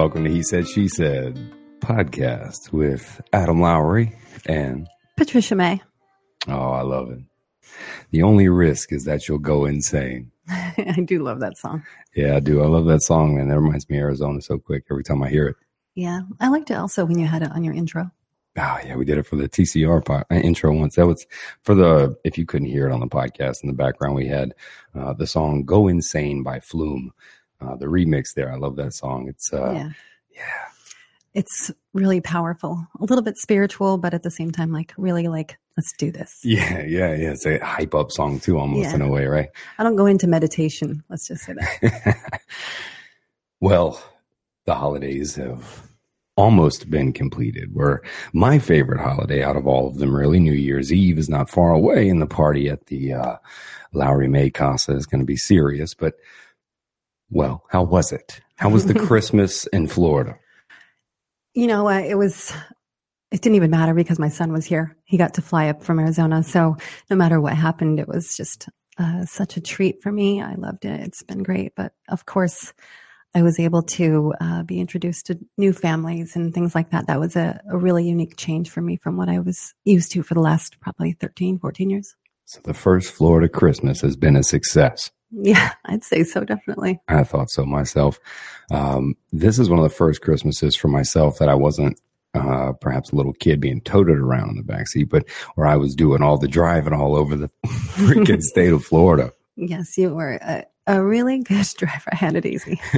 Welcome to He Said, She Said podcast with Adam Lowry and Patricia May. Oh, I love it. The only risk is that you'll go insane. I do love that song. Yeah, I do. I love that song, man. That reminds me of Arizona so quick every time I hear it. Yeah, I liked it also when you had it on your intro. Oh, yeah, we did it for the TCR po- uh, intro once. That was for the, if you couldn't hear it on the podcast in the background, we had uh, the song Go Insane by Flume. Uh, the remix there. I love that song. It's, uh, yeah. yeah. It's really powerful, a little bit spiritual, but at the same time, like really like, let's do this. Yeah, yeah, yeah. It's a hype up song too, almost Yeah. in a way, right? I don't go into meditation. Let's just say that. well, the holidays have almost been completed. Where my favorite holiday out of all of them, really, New Year's Eve is not far away, and the party at the uh, Lowry May Casa is going to be serious. But, well, how was it? How was the Christmas in Florida? you know, uh, it was, it didn't even matter because my son was here. He got to fly up from Arizona. So no matter what happened, it was just uh, such a treat for me. I loved it. It's been great. But of course, I was able to uh, be introduced to new families and things like that. That was a, a really unique change for me from what I was used to for the last probably 13, 14 years. So the first Florida Christmas has been a success. Yeah, I'd say so, definitely. I thought so myself. Um, this is one of the first Christmases for myself that I wasn't uh, perhaps a little kid being toted around in the backseat, but where I was doing all the driving all over the freaking state of Florida. Yes, you were a, a really good driver. I had it easy.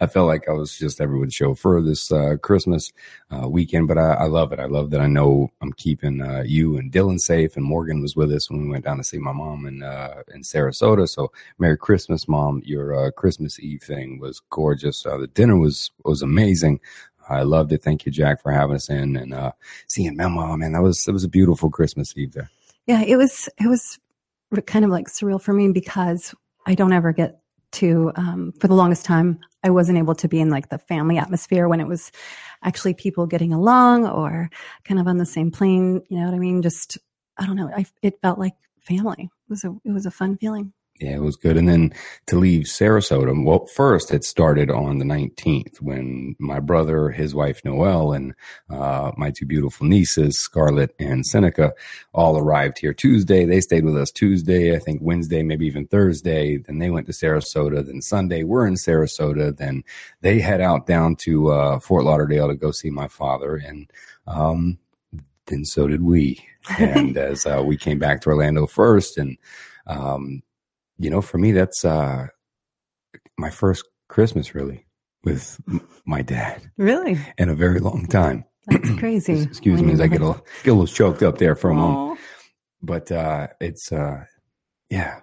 I felt like I was just everyone's chauffeur this uh, Christmas uh, weekend, but I, I love it. I love that I know I'm keeping uh, you and Dylan safe, and Morgan was with us when we went down to see my mom in uh, in Sarasota. So Merry Christmas, Mom! Your uh, Christmas Eve thing was gorgeous. Uh, the dinner was was amazing. I loved it. Thank you, Jack, for having us in and uh, seeing my mom. Man, that was it was a beautiful Christmas Eve there. Yeah, it was it was kind of like surreal for me because I don't ever get to um, for the longest time I wasn't able to be in like the family atmosphere when it was actually people getting along or kind of on the same plane. You know what I mean? Just I don't know. I, it felt like family. It was a it was a fun feeling. Yeah, it was good. And then to leave Sarasota, well, first it started on the 19th when my brother, his wife Noelle, and uh, my two beautiful nieces, Scarlett and Seneca, all arrived here Tuesday. They stayed with us Tuesday, I think Wednesday, maybe even Thursday. Then they went to Sarasota. Then Sunday, we're in Sarasota. Then they head out down to uh, Fort Lauderdale to go see my father. And um, then so did we. And as uh, we came back to Orlando first, and um, you know, for me, that's uh, my first Christmas really with my dad Really, in a very long time. that's crazy. Excuse me as I get a, little- get a little choked up there for a moment. But uh, it's, uh, yeah,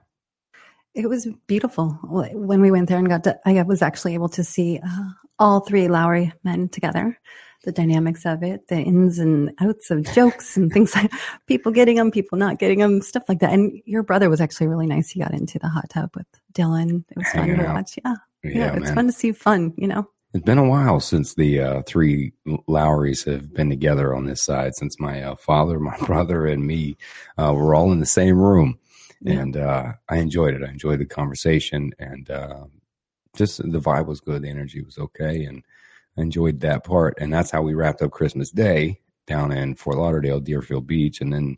It was beautiful when we went there and got to. I was actually able to see uh, all three Lowry men together. The dynamics of it, the ins and outs of jokes and things like people getting them, people not getting them, stuff like that. And your brother was actually really nice. He got into the hot tub with Dylan. It was fun to out. watch. Yeah, yeah, yeah, it's fun to see fun. You know, It's been a while since the uh, three Lowrys have been together on this side. Since my uh, father, my brother, and me uh, were all in the same room, Yeah. and uh, I enjoyed it. I enjoyed the conversation, and uh, just the vibe was good. The energy was okay, and enjoyed that part. And that's how we wrapped up Christmas Day down in Fort Lauderdale, Deerfield Beach, and then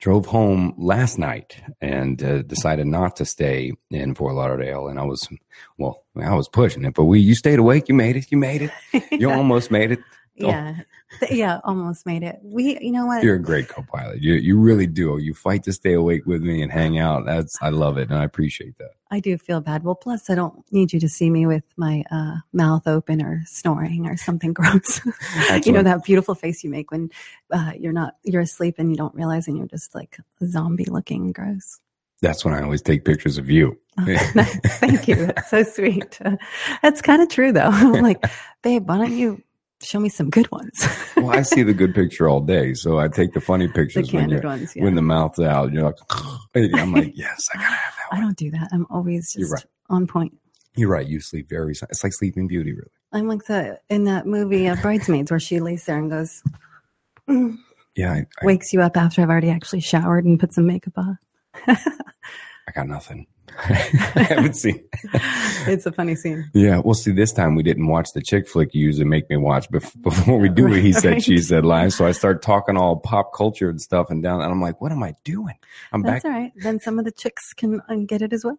drove home last night and uh, decided not to stay in Fort Lauderdale. And I was, well, I was pushing it, but we, you stayed awake. You made it. You made it. You almost made it. Oh. yeah, yeah, almost made it. We, you know what? You're a great co-pilot. You, you really do. You fight to stay awake with me and hang out. That's, I love it. And I appreciate that. I do feel bad. Well, plus I don't need you to see me with my uh, mouth open or snoring or something gross. You know that beautiful face you make when uh, you're not you're asleep and you don't realize and you're just like zombie looking gross. That's when I always take pictures of you. Oh, Thank you. That's so sweet. Uh, that's kind of true though. I'm like, babe, why don't you show me some good ones? well, I see the good picture all day. So I take the funny the pictures when, you're, ones. Yeah. when the mouth's out. You're like, I'm like, yes, I gotta have that I don't do that. I'm always just right. on point. You're right. You sleep very, it's like sleeping beauty, really. I'm like the in that movie uh, Bridesmaids where she lays there and goes, mm, Yeah. I, I, wakes you up after I've already actually showered and put some makeup on. I got nothing. I haven't seen. it's a funny scene. Yeah, well, see, this time we didn't watch the chick flick you usually make me watch bef- before we do it. He said, Right. she said live. So I start talking all pop culture and stuff, and down, and I'm like, what am I doing? I'm That's back. all right. Then some of the chicks can uh, get it as well.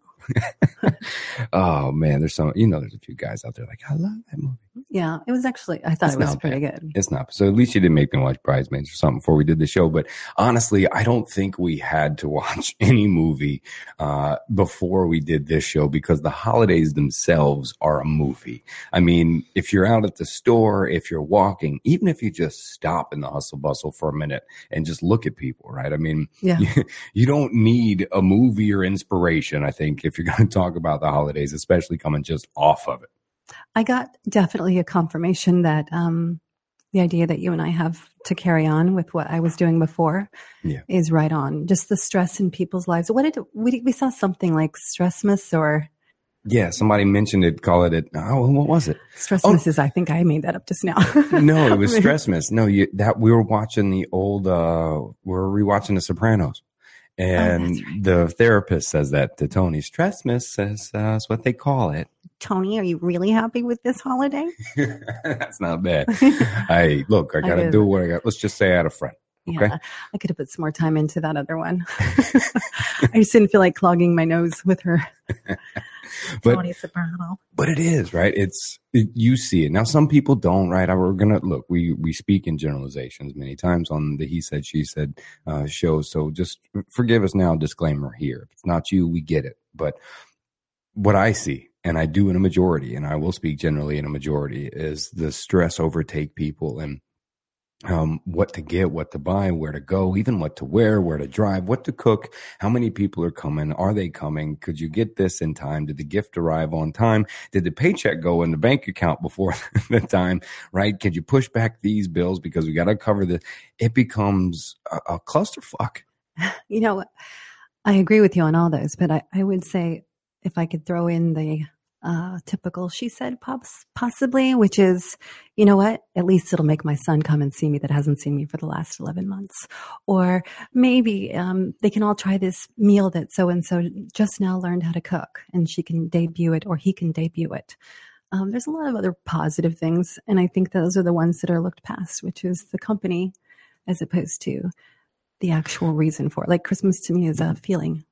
Oh man, there's some. You know, there's a few guys out there like, I love that movie. Yeah, it was actually. I thought It's it was pretty good. It's not. So at least you didn't make me watch Bridesmaids or something before we did the show. But honestly, I don't think we had to watch any movie uh, before we did this show because the holidays themselves are a movie. I mean, if you're out at the store, if you're walking, even if you just stop in the hustle bustle for a minute and just look at people, right? I mean, Yeah. you, you don't need a movie or inspiration, I think, if you're going to talk about the holidays, especially coming just off of it. I got definitely a confirmation that um, the idea that you and I have to carry on with what I was doing before Yeah. is right on. Just the stress in people's lives. What did we, we saw something like Stressmas or Yeah, somebody mentioned it, call it, it oh, what was it? Stressmas is, I think I made that up just now. No, it was. Stressmas. No, you that we were watching the old uh we were rewatching The Sopranos. And Oh, right. the therapist says that to Tony. Stressmas says uh, that's what they call it. Tony, are you really happy with this holiday? that's not bad. I look, I gotta did. do what I got. Let's just say I had a friend. Okay. Yeah, I could have put some more time into that other one. I just didn't feel like clogging my nose with her. But- Tony Soprano. But it is right. It's it, you see it now. Some people don't, right? I, we're gonna look. We we speak in generalizations many times on the he said she said uh, show. So just forgive us now. Disclaimer here: if it's not you, we get it. But what I see, and I do in a majority, and I will speak generally in a majority, is the stress overtake people and um, what to get, what to buy, where to go, even what to wear, where to drive, what to cook, how many people are coming, are they coming, could you get this in time, did the gift arrive on time, did the paycheck go in the bank account before the time, right? Could you push back these bills because we got to cover this? It becomes a, a clusterfuck. You know, I agree with you on all those, but I, I would say if I could throw in the uh, typical she said pops possibly, which is, you know what, at least it'll make my son come and see me that hasn't seen me for the last 11 months. Or maybe um, they can all try this meal that so and so just now learned how to cook and she can debut it or he can debut it. Um, there's a lot of other positive things. And I think those are the ones that are looked past, which is the company as opposed to the actual reason for it. Like Christmas to me is a feeling.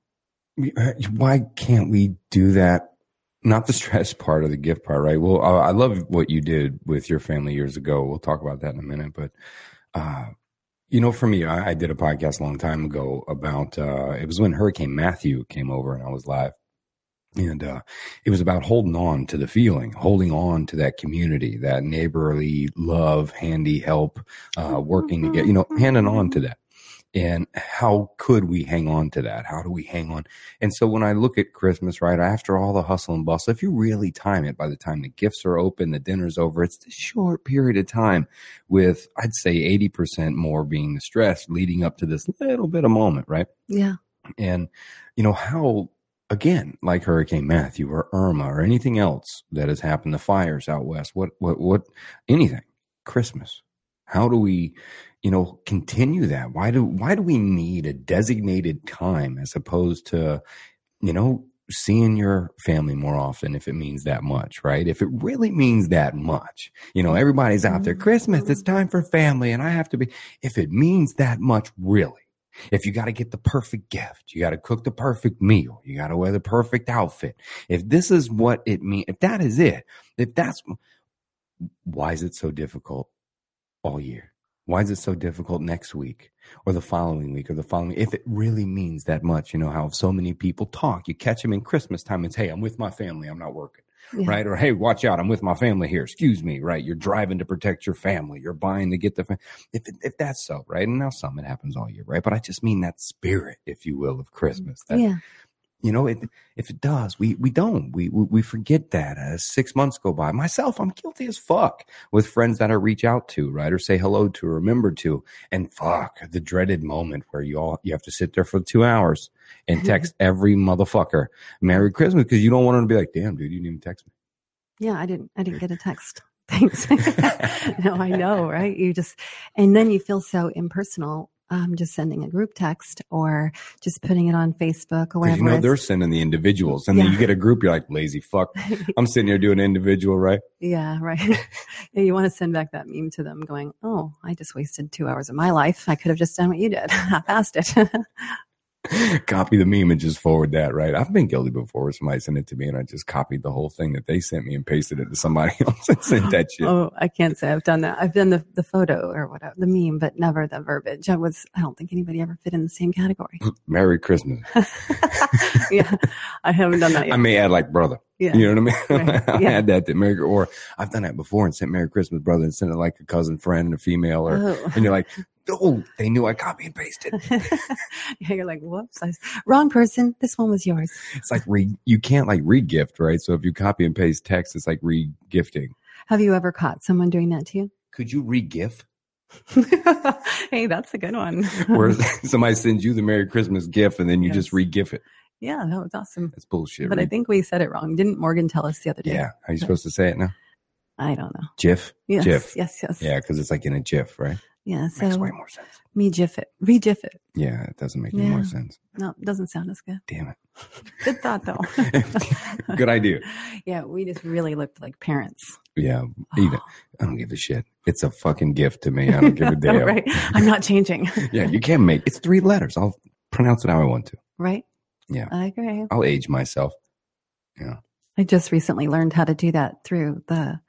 Why can't we do that? Not the stress part of the gift part, right? Well, I I love what you did with your family years ago. We'll talk about that in a minute. But, uh, you know, for me, I, I did a podcast a long time ago about, uh, it was when Hurricane Matthew came over and I was live. And uh, it was about holding on to the feeling, holding on to that community, that neighborly love, handy help, uh, working together, you know, handing on to that. And how could we hang on to that? How do we hang on? And so when I look at Christmas, right after all the hustle and bustle, if you really time it, by the time the gifts are open, the dinner's over, it's a short period of time with, I'd say 80% more being the stress leading up to this little bit of moment, right? Yeah. And, you know, how, again, like Hurricane Matthew or Irma or anything else that has happened, the fires out west, what, what, what, anything, Christmas. How do we, you know, continue that? Why do, why do we need a designated time as opposed to, you know, seeing your family more often if it means that much, right? If it really means that much, you know, everybody's out there, mm-hmm. Christmas, it's time for family and I have to be, if it means that much, really, if you got to get the perfect gift, you got to cook the perfect meal, you got to wear the perfect outfit. If this is what it means, if that is it, if that's why is it so difficult all year? Why is it so difficult next week or the following week or the following? If it really means that much, you know how so many people talk. You catch them in Christmas time and say, "Hey, I'm with my family. I'm not working." Yeah. right? Or hey, watch out, I'm with my family here. Excuse me, right? You're driving to protect your family. You're buying to get the fam- if if that's so, right? And now some it happens all year, right? But I just mean that spirit, if you will, of Christmas. That yeah. You know, it, if it does, we we don't. We we, we forget that as six months go by. Myself, I'm guilty as fuck with friends that I reach out to, right, or say hello to, or remember to, and fuck the dreaded moment where you all you have to sit there for two hours and text every motherfucker Merry Christmas because you don't want them to be like, damn, dude, you didn't even text me. Yeah. I didn't, I didn't get a text. Thanks. no, I know, right? You just, and then you feel so impersonal um, just sending a group text or just putting it on Facebook or wherever. You know they're sending the individuals, and then you get a group. You're like lazy fuck. I'm sitting here doing individual, right? yeah, right. yeah, you want to send back that meme to them, going, "Oh, I just wasted two hours of my life. I could have just done what you did. Half-assed it." Copy the meme and just forward that, right? I've been guilty before where somebody sent it to me and I just copied the whole thing that they sent me and pasted it to somebody else and sent that shit. Oh, I can't say I've done that. I've done the, the photo or whatever, the meme, but never the verbiage. I was, I don't think anybody ever fit in the same category. Merry Christmas. yeah, I haven't done that yet. I may add like brother. yeah. You know what I mean? Right. I Yeah. add that to Merry or I've done that before and sent Merry Christmas brother and sent it like a cousin friend, a female, or Oh. and you're like, oh, they knew I copy and pasted. yeah, you're like, whoops, I, wrong person. This one was yours. It's like re you can't like re-gift, right? So if you copy and paste text, it's like re-gifting. Have you ever caught someone doing that to you? Could you re-gift? hey, that's a good one. Where somebody sends you the Merry Christmas gift and then you just Yes. re-gift it. yeah, that was awesome. That's bullshit. But I think we said it wrong. Didn't Morgan tell us the other day? yeah. Are you supposed to say it now? I don't know. GIF? Yes, GIF. yes, yes. Yeah, because it's like in a GIF, right? Yeah. Makes So way more sense. me jiff it, re-jiff it. Yeah, it doesn't make any more sense. No, it doesn't sound as good. Damn it. Good thought though. Good idea. yeah, we just really looked like parents. Yeah, it. I don't give a shit. It's a fucking gift to me. I don't give a damn. right. I'm not changing. Yeah, you can't make it's three letters. I'll pronounce it how I want to. right? Yeah. I agree. I'll age myself. Yeah. I just recently learned how to do that through the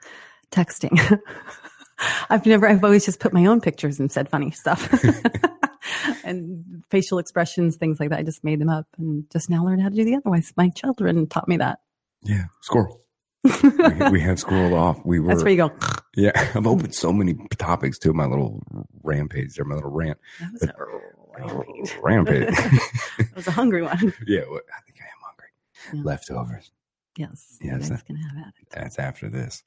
texting. I've never, I've always just put my own pictures and said funny stuff. and facial expressions, things like that. I just made them up and just now learned how to do the otherwise. My children taught me that. Yeah, squirrel. we, we had squirreled off. We were. That's where you go. yeah, I've opened so many topics to my little rampage there, my little rant. That was a rampage. Rampage. That was a hungry one. yeah, well, I think I am hungry. Yeah. Leftovers. Yes. Yes, That's, guys that- can have at. That's after this.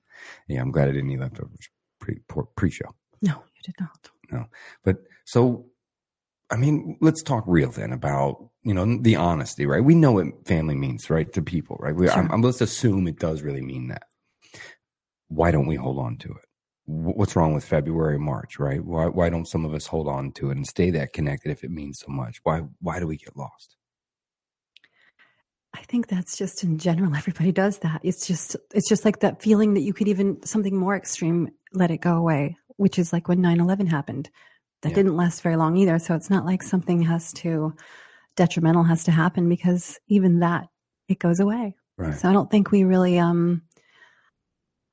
Yeah, I'm glad I didn't eat leftovers pre pre show. No, you did not. No, but so, I mean, let's talk real then about you know the honesty, right? We know what family means, right, to people, right? We, I'm, Sure. I'm, let's assume it does really mean that. Why don't we hold on to it? What's wrong with February, March, right? Why why don't some of us hold on to it and stay that connected if it means so much? Why why do we get lost? I think that's just in general. Everybody does that. It's just, it's just like that feeling that you could even something more extreme, let it go away, which is like when 9-11 happened. That Yeah. didn't last very long either. So it's not like something has to detrimental has to happen because even that it goes away. Right. So I don't think we really, um,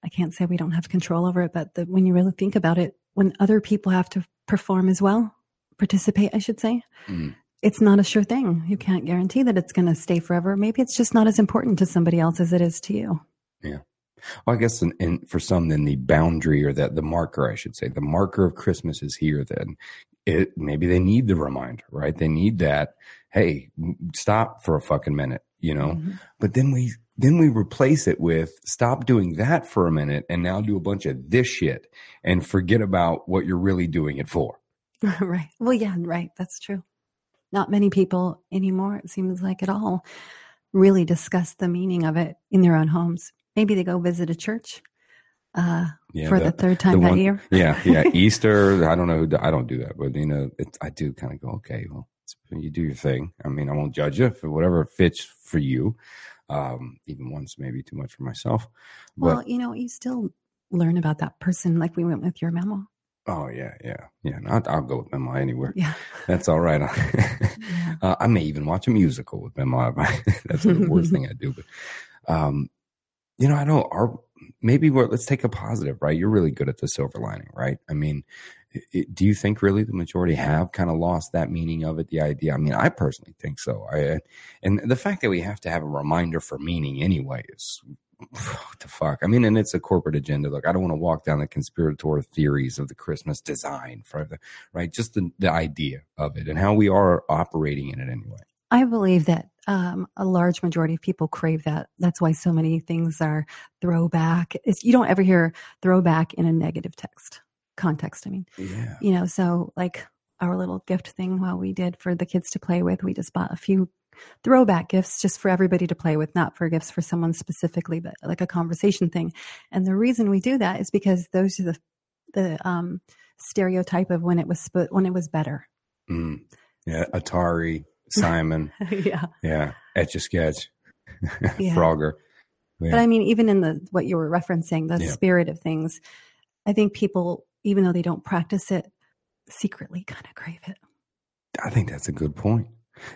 I can't say we don't have control over it, but the, when you really think about it, when other people have to perform as well, participate, I should say, Mm. It's not a sure thing. You can't guarantee that it's going to stay forever. Maybe it's just not as important to somebody else as it is to you. Yeah. Well, I guess, in, in, for some, then the boundary or that the marker, I should say, the marker of Christmas is here. Then it maybe they need the reminder, right? They need that. Hey, stop for a fucking minute, you know. Mhm. But then we then we replace it with stop doing that for a minute and now do a bunch of this shit and forget about what you're really doing it for. right. Well, yeah, right. That's true. Not many people anymore, it seems like at all, really discuss the meaning of it in their own homes. Maybe they go visit a church uh, Yeah, for the, that- third time that one- year. yeah, yeah. Easter. I don't know. Who, I don't do that, but you know, it, I do kind of go, okay, well, it's, you do your thing. I mean, I won't judge you for whatever fits for you. Um, even once, maybe too much for myself. But well, you know, you still learn about that person like we went with your memo. Oh yeah, yeah, yeah. No, I'll, I'll go with Memo anywhere. Yeah. That's all right. yeah. uh, I may even watch a musical with Memo. That's the worst thing I do. But um, you know, I don't. Our maybe we're, let's take a positive, right? You're really good at the silver lining, right? I mean, it, do you think really the majority have kind of lost that meaning of it? The idea. I mean, I personally think so. I and the fact that we have to have a reminder for meaning anyway is what the fuck. I mean, and it's a corporate agenda. Look, I don't want to walk down the conspiratorial theories of the Christmas design right, just the the idea of it and how we are operating in it anyway. I believe that um, a large majority of people crave that. That's why so many things are throwback. It's, you don't ever hear throwback in a negative text context. I mean, Yeah. you know, so like our little gift thing, while we did for the kids to play with, we just bought a few throwback gifts just for everybody to play with, not for gifts for someone specifically, but like a conversation thing. And the reason we do that is because those are the the um, stereotype of when it was sp- when it was better Mm. Yeah, Atari, Simon. yeah. Yeah, Etch a Sketch, Yeah. Frogger. Yeah. But I mean, even in the what you were referencing, the Yeah. spirit of things, I think people, even though they don't practice it, secretly kind of crave it. I think that's a good point.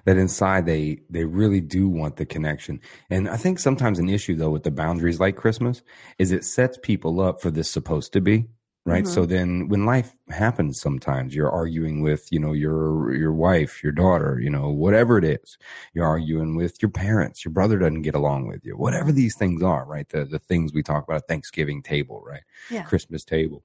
That inside they they really do want the connection. And I think sometimes an issue though with the boundaries like Christmas is it sets people up for this supposed to be, right? Mhm. So then when life happens sometimes you're arguing with, you know, your your wife, your daughter, you know, whatever it is. You're arguing with your parents, your brother doesn't get along with you. Whatever these things are, right? The the things we talk about at Thanksgiving table, right? Yeah. Christmas table.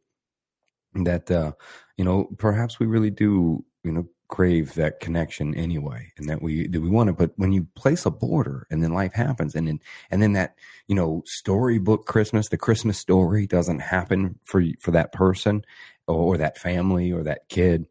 That uh, you know, perhaps we really do, you know, crave that connection anyway, and that we that we want to. But when you place a border, and then life happens, and then and then that you know storybook Christmas, the Christmas story doesn't happen for for that person or, or that family or that kid.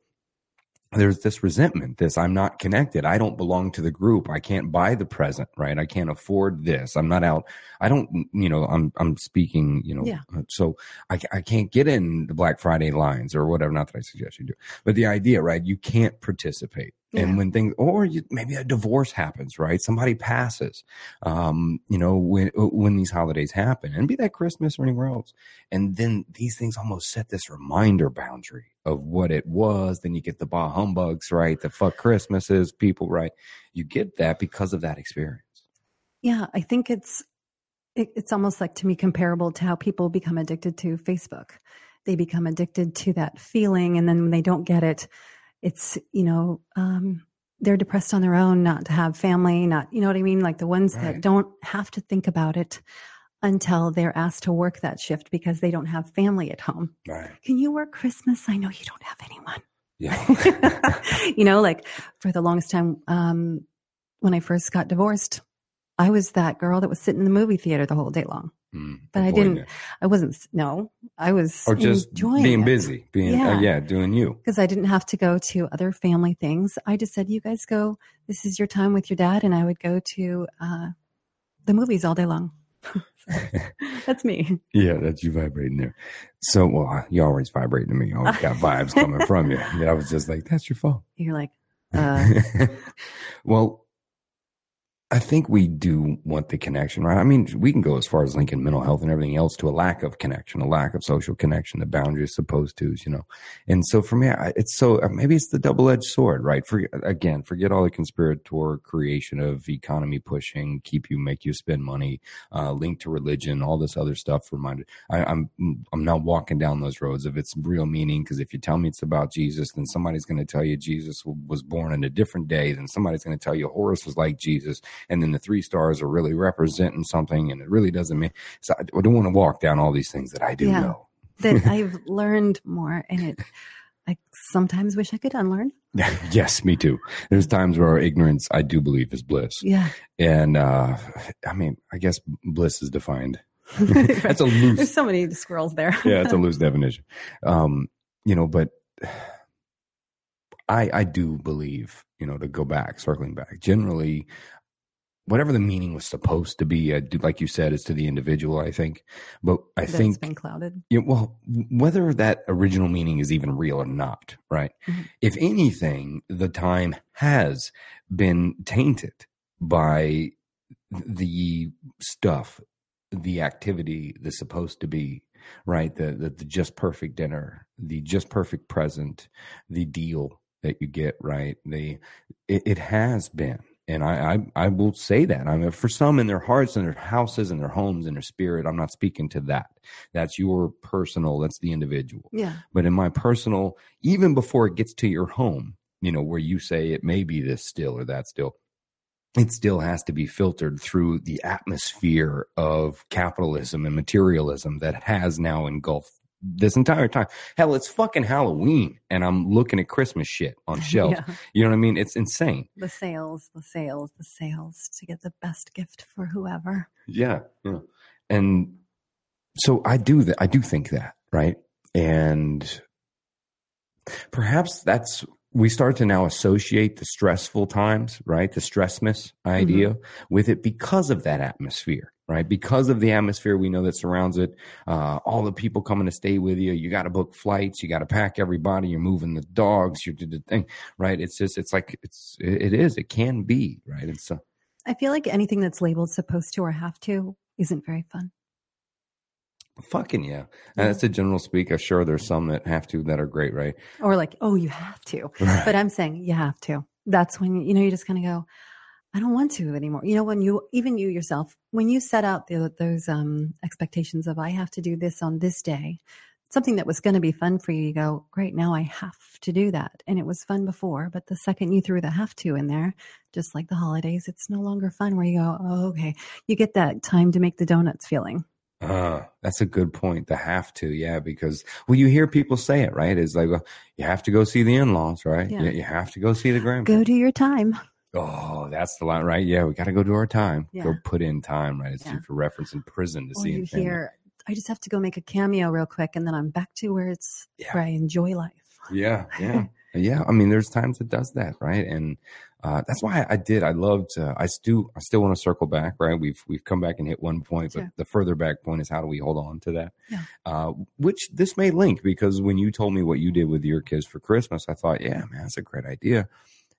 There's this resentment, this I'm not connected. I don't belong to the group. I can't buy the present, right? I can't afford this. I'm not out. I don't, you know, I'm, I'm speaking, you know, Yeah. Uh, so I, I can't get in the Black Friday lines or whatever. Not that I suggest you do, but the idea, right? You can't participate. And when things, or you, maybe a divorce happens, right? Somebody passes, um, you know, when, when these holidays happen and be that Christmas or anywhere else. And then these things almost set this reminder boundary of what it was. Then you get the bah humbugs, right? The fuck Christmases, people, right? You get that because of that experience. Yeah, I think it's it, it's almost like to me comparable to how people become addicted to Facebook. They become addicted to that feeling, and then when they don't get it, it's you know um, they're depressed on their own, not to have family, not you know what I mean. Like the ones Right. that don't have to think about it until they're asked to work that shift because they don't have family at home. Right. Can you work Christmas? I know you don't have anyone. Yeah. you know, like for the longest time, um, when I first got divorced, I was that girl that was sitting in the movie theater the whole day long. Mm, But I didn't- it. I wasn't, no, I was Or just enjoying being it. busy, being, yeah. Yeah. Uh, yeah, doing you. Because I didn't have to go to other family things. I just said, you guys go, this is your time with your dad. And I would go to uh, the movies all day long. That's me. Yeah, that's you vibrating there. So, well, you always vibrating to me. You always got vibes coming from you. And I was just like, that's your fault. You're like, uh, well, I think we do want the connection, right? I mean, we can go as far as linking mental health and everything else to a lack of connection, a lack of social connection, the boundaries supposed to, you know. And so for me, it's so uh, maybe it's the double edged sword, right? For again, forget all the conspirator creation of economy pushing, keep you, make you spend money, uh, linked to religion, all this other stuff. Reminded, I, I'm I'm not walking down those roads of its real meaning because if you tell me it's about Jesus, then somebody's going to tell you Jesus was born in a different day. Then somebody's going to tell you Horus was like Jesus, and then the three stars are really representing something, and it really doesn't mean. So I, I don't want to walk down all these things that I do Yeah. know. that I've learned more and it, I sometimes wish I could unlearn. yes, me too. There's times where our ignorance, I do believe, is bliss, Yeah. and uh, I mean, I guess bliss is defined. That's a loose There's so many squirrels there. yeah, it's a loose definition. Um, you know, but I I do believe, you know, to go back, circling back, generally whatever the meaning was supposed to be, I like you said, is to the individual, I think. But I That's think been clouded. yeah, well, whether that original meaning is even real or not, right? Mhm. If anything, the time has been tainted by the stuff, the activity the supposed to be, right? The, the, the just perfect dinner, the just perfect present, the deal that you get, right? The, it, it has been. And I, I, I will say that. I mean, for some in their hearts and their houses and their homes and their spirit, I'm not speaking to that. That's your personal, that's the individual. Yeah. But in my personal, even before it gets to your home, you know, where you say it may be this still or that still, it still has to be filtered through the atmosphere of capitalism and materialism that has now engulfed this entire time. Hell, it's fucking Halloween and I'm looking at Christmas shit on shelves. Yeah. You know what I mean? It's insane. The sales, the sales, the sales to get the best gift for whoever. Yeah, yeah. And so I do that. I do think that, right? And perhaps that's we start to now associate the stressful times, right? The stressmas mm-hmm. idea with it because of that atmosphere. Right? Because of the atmosphere we know that surrounds it, uh, all the people coming to stay with you. You got to book flights. You got to pack everybody. You're moving the dogs. You did the thing, right? It's just, it's like, it's, it is, it can be, right? It's, uh, I feel like anything that's labeled supposed to or have to isn't very fun. Fucking yeah. And that's a general speak. I'm sure there's some that have to that are great, right? Or like, oh, you have to. Right. But I'm saying you have to. That's when, you know, you just kind of go, I don't want to anymore. You know, when you, even you yourself, when you set out the, those um, expectations of, I have to do this on this day, something that was going to be fun for you, you go, great, now I have to do that. And it was fun before, but the second you threw the have to in there, just like the holidays, it's no longer fun where you go, oh, okay. You get that time to make the donuts feeling. Uh, that's a good point. The have to, yeah, because well, you hear people say it, right? It's like well, you have to go see the in-laws, right? Yeah. You, you have to go see the grandparents. Go to your time. Oh, that's the line, right? Yeah, we got to go do our time. Yeah. Go put in time, right? It's Yeah. for reference in prison to Or see you in family. hear, I just have to go make a cameo real quick and then I'm back to where it's, Yeah. where I enjoy life. Yeah, yeah, yeah. I mean, there's times it does that, right? And uh, that's why I did. I loved. Uh, I still, I still want to circle back, right? We've we've come back and hit one point, Sure. but the further back point is how do we hold on to that? Yeah. Uh, which this may link because when you told me what you did with your kids for Christmas, I thought, yeah, man, that's a great idea.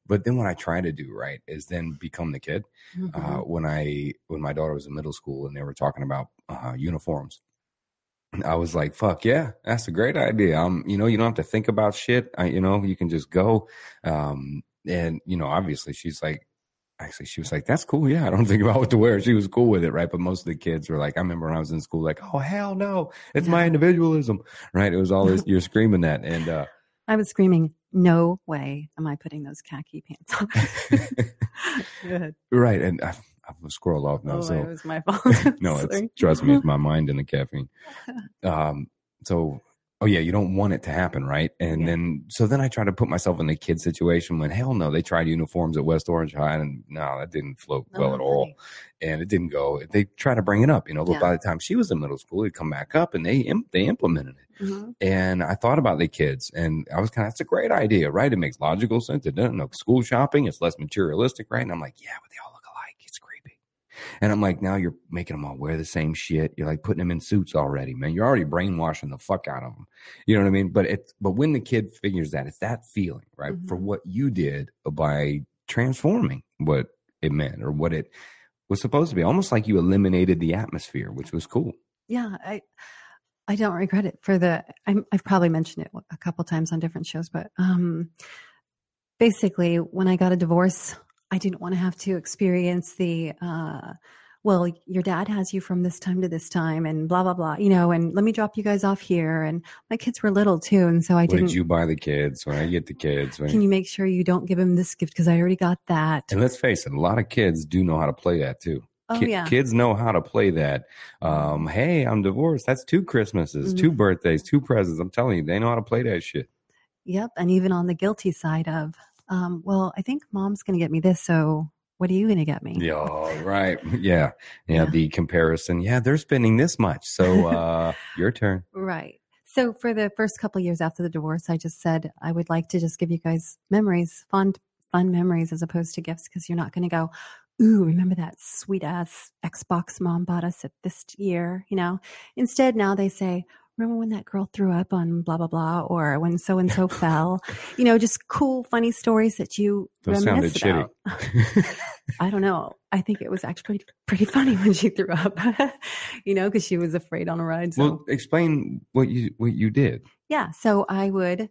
But then what I try to do, right, is then become the kid. Mhm. uh, when I when my daughter was in middle school and they were talking about uh, uniforms. I was like, "Fuck yeah, that's a great idea." Um, you know, you don't have to think about shit. I, you know, you can just go. Um, and you know, obviously, she's like, actually, she was like, "That's cool." Yeah, I don't think about what to wear. She was cool with it, right? But most of the kids were like, I remember when I was in school, like, "Oh hell no, it's my individualism," right? It was all this. You're screaming that, and uh, I was screaming, no way am I putting those khaki pants on. Good. right, and I, I've scrolled off now. oh, so it was my fault. no, it's trust me, it's my mind and the caffeine. Um, so oh yeah, you don't want it to happen, right? And Yeah. then so then I try to put myself in the kid situation when hell no, they tried uniforms at West Orange High and no, that didn't float No, well at all. And it didn't go. They try to bring it up, you know, but Yeah. by the time she was in middle school, it'd come back up and they they implemented it. Mhm. And I thought about the kids and I was kind of, that's a great idea, right? It makes logical sense. It doesn't know school shopping. It's less materialistic, right? And I'm like, yeah, but they all look alike. It's creepy. And I'm like, now you're making them all wear the same shit. You're like putting them in suits already, man. You're already brainwashing the fuck out of them. You know what I mean? But it, but when the kid figures that, it's that feeling, right? For Mhm. what you did by transforming what it meant or what it was supposed to be, almost like you eliminated the atmosphere, which was cool. Yeah, I I don't regret it for the. I'm, I've probably mentioned it a couple times on different shows, but um, basically, when I got a divorce, I didn't want to have to experience the. Uh, well, your dad has you from this time to this time, and blah blah blah. You know, and let me drop you guys off here. And my kids were little too, and so I What didn't. did you buy the kids? When I get the kids, when, can you make sure you don't give him this gift because I already got that? And let's face it, a lot of kids do know how to play that too. Oh Ki- yeah, Kids know how to play that. Um, hey, I'm divorced. That's two Christmases, Mhm. two birthdays, two presents. I'm telling you, they know how to play that shit. Yep. And even on the guilty side of, um, well, I think mom's going to get me this. So what are you going to get me? Yeah, right. Yeah. yeah. Yeah. The comparison. Yeah, they're spending this much. So uh your turn. Right. So for the first couple years after the divorce, I just said I would like to just give you guys memories, fond, fun memories as opposed to gifts because you're not going to go, ooh, remember that sweet ass Xbox mom bought us at this year, you know? Instead, now they say, remember when that girl threw up on blah, blah, blah, or when so and so fell, you know, just cool, funny stories that you Those sounded reminisce shitty. about. I don't know. I think it was actually pretty funny when she threw up, you know, because she was afraid on a ride. So. well, explain what you what you did. Yeah. So I would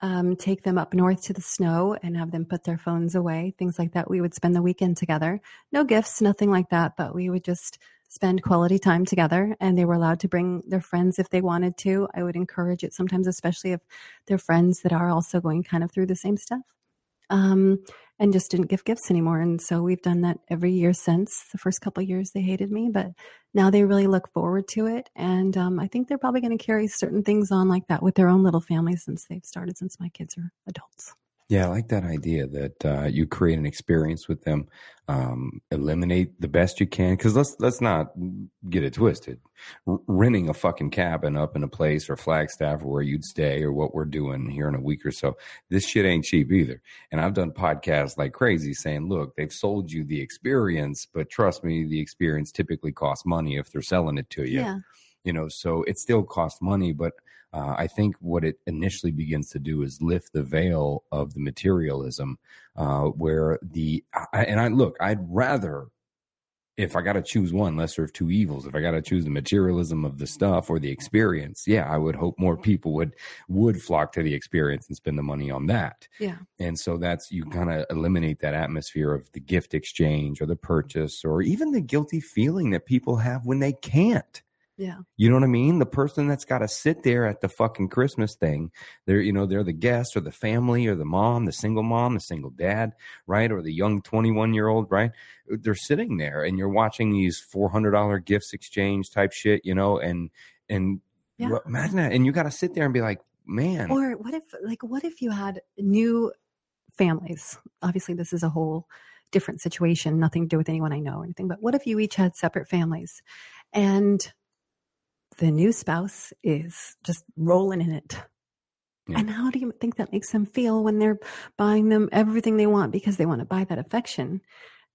um, take them up north to the snow and have them put their phones away, things like that. We would spend the weekend together. No gifts, nothing like that, but we would just spend quality time together and they were allowed to bring their friends if they wanted to. I would encourage it sometimes, especially if they're friends that are also going kind of through the same stuff. Um, and just didn't give gifts anymore. And so we've done that every year since. The first couple years they hated me, but now they really look forward to it. And um, I think they're probably going to carry certain things on like that with their own little families since they've started since my kids are adults. Yeah, I like that idea that uh, you create an experience with them, um, eliminate the best you can. Because let's let's not get it twisted. R- renting a fucking cabin up in a place or Flagstaff or where you'd stay or what we're doing here in a week or so, this shit ain't cheap either. And I've done podcasts like crazy saying, look, they've sold you the experience, but trust me, the experience typically costs money if they're selling it to you. Yeah. You know, so it still costs money, but uh, I think what it initially begins to do is lift the veil of the materialism, uh, where the I, and I look, I'd rather if I got to choose one, lesser of two evils. If I got to choose the materialism of the stuff or the experience, yeah, I would hope more people would would flock to the experience and spend the money on that. Yeah. And so that's you kind of eliminate that atmosphere of the gift exchange or the purchase or even the guilty feeling that people have when they can't. Yeah. You know what I mean? The person that's got to sit there at the fucking Christmas thing, they're, you know, they're the guest or the family or the mom, the single mom, the single dad, right? Or the young 21 year old, right? They're sitting there and you're watching these $400 gifts exchange type shit, you know, and, and Yeah. imagine that. And you got to sit there and be like, man, Or what if, like, what if you had new families? Obviously, this is a whole different situation, nothing to do with anyone I know or anything, but what if you each had separate families and the new spouse is just rolling in it? Yeah. And how do you think that makes them feel when they're buying them everything they want because they want to buy that affection?